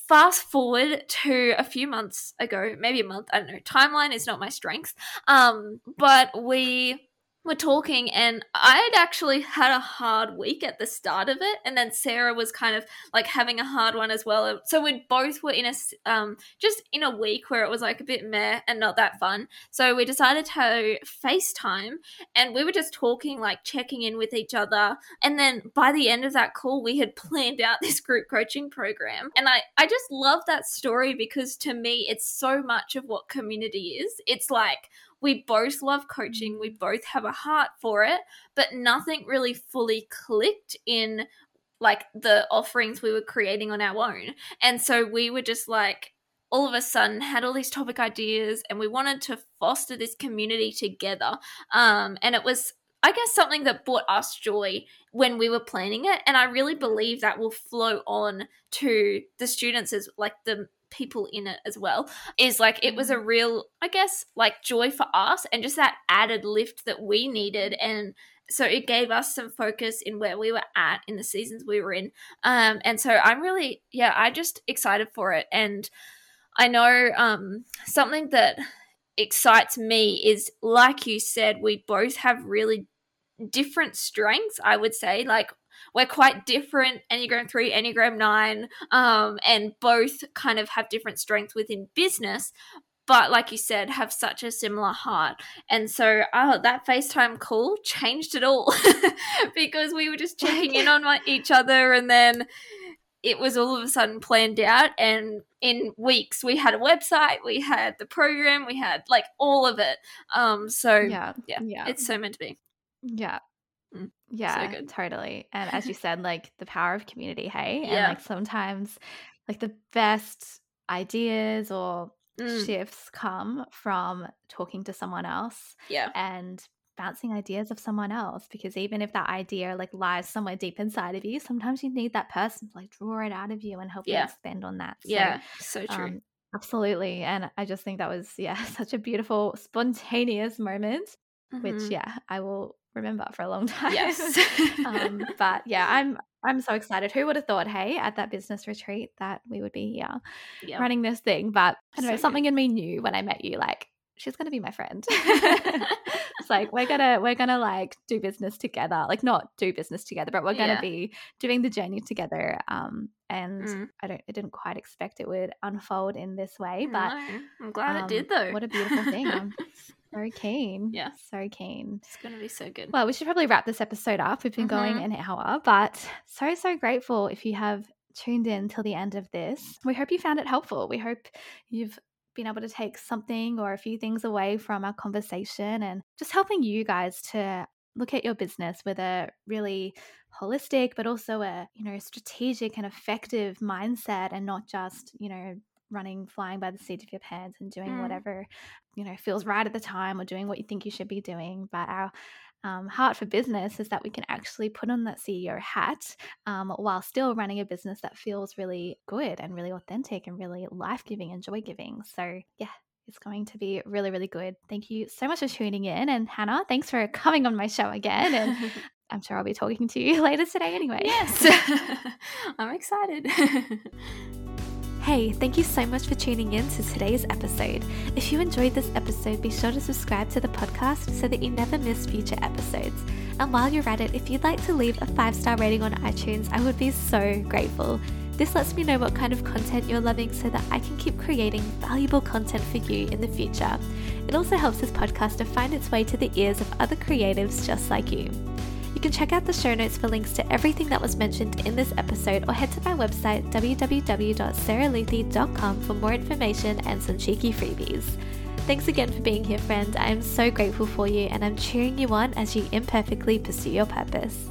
fast forward to a few months ago, maybe a month, I don't know. Timeline is not my strength. Um, but we were talking and I had actually had a hard week at the start of it and then Sarah was kind of like having a hard one as well. So we both were in a um just in a week where it was like a bit meh and not that fun. So we decided to FaceTime and we were just talking like checking in with each other and then by the end of that call we had [laughs] planned out this group coaching program and I I just love that story because to me it's so much of what community is. It's like we both love coaching, we both have a heart for it, but nothing really fully clicked in like the offerings we were creating on our own. And so we were just like all of a sudden had all these topic ideas and we wanted to foster this community together. Um and it was I guess something that brought us joy when we were planning it and I really believe that will flow on to the students as like the people in it as well is like it was a real i guess like joy for us and just that added lift that we needed. And so it gave us some focus in where we were at in the seasons we were in. Um and so i'm really yeah i just excited for it. And i know um something that excites me is like you said we both have really different strengths i would say. Like we're quite different enneagram 3 enneagram 9 um, and both kind of have different strengths within business but like you said have such a similar heart and so oh, that facetime call changed it all [laughs] because we were just checking in on each other and then it was all of a sudden planned out and in weeks we had a website we had the program we had like all of it um so yeah, Yeah. Yeah. it's so meant to be Yeah. Yeah, good. totally. And as you said, like the power of community, hey? And Yeah. like sometimes like the best ideas or Mm, shifts come from talking to someone else yeah and bouncing ideas of someone else because even if that idea like lies somewhere deep inside of you sometimes you need that person to like draw it out of you and help Yeah. you expand on that So, yeah so true um, absolutely and i just think that was yeah [laughs] such a beautiful spontaneous moment which Mhm. yeah i will remember for a long [laughs] time. Yes. Um, [laughs] but yeah i'm i'm so excited. Who would have thought hey at that business retreat that we would be here yeah running this thing? But i don't know So good. something in me knew when i met you like she's gonna be my friend. [laughs] It's like we're gonna we're gonna like do business together like not do business together but we're gonna Yeah. be doing the journey together um and Mm. i don't i didn't quite expect it would unfold in this way but No, i'm glad um, it did though. what a beautiful thing so keen Yeah. so keen it's gonna be so good well, we should probably wrap this episode up. We've been going Mhm. an hour, but so, so grateful if you have tuned in till the end of this. We hope you found it helpful. We hope you've been able to take something or a few things away from our conversation and just helping you guys to look at your business with a really holistic but also a you know strategic and effective mindset and not just you know running flying by the seat of your pants and doing mm. whatever you know feels right at the time or doing what you think you should be doing but our um, heart for business is that we can actually put on that CEO hat um, while still running a business that feels really good and really authentic and really life giving and joy giving. So, yeah, it's going to be really, really good. Thank you so much for tuning in. And Hannah, thanks for coming on my show again. And [laughs] I'm sure I'll be talking to you [laughs] later today anyway. Yes, [laughs] I'm excited. Hey, thank you so much for tuning in to today's episode. If you enjoyed this episode, be sure to subscribe to the podcast so that you never miss future episodes. And while you're at it, if you'd like to leave a five star rating on iTunes, I would be so grateful. This lets me know what kind of content you're loving so that I can keep creating valuable content for you in the future. It also helps this podcast to find its way to the ears of other creatives just like you. You can check out the show notes for links to everything that was mentioned in this episode or head to my website www.sarahlethe.com for more information and some cheeky freebies. Thanks again for being here, friend. I am so grateful for you and I'm cheering you on as you imperfectly pursue your purpose.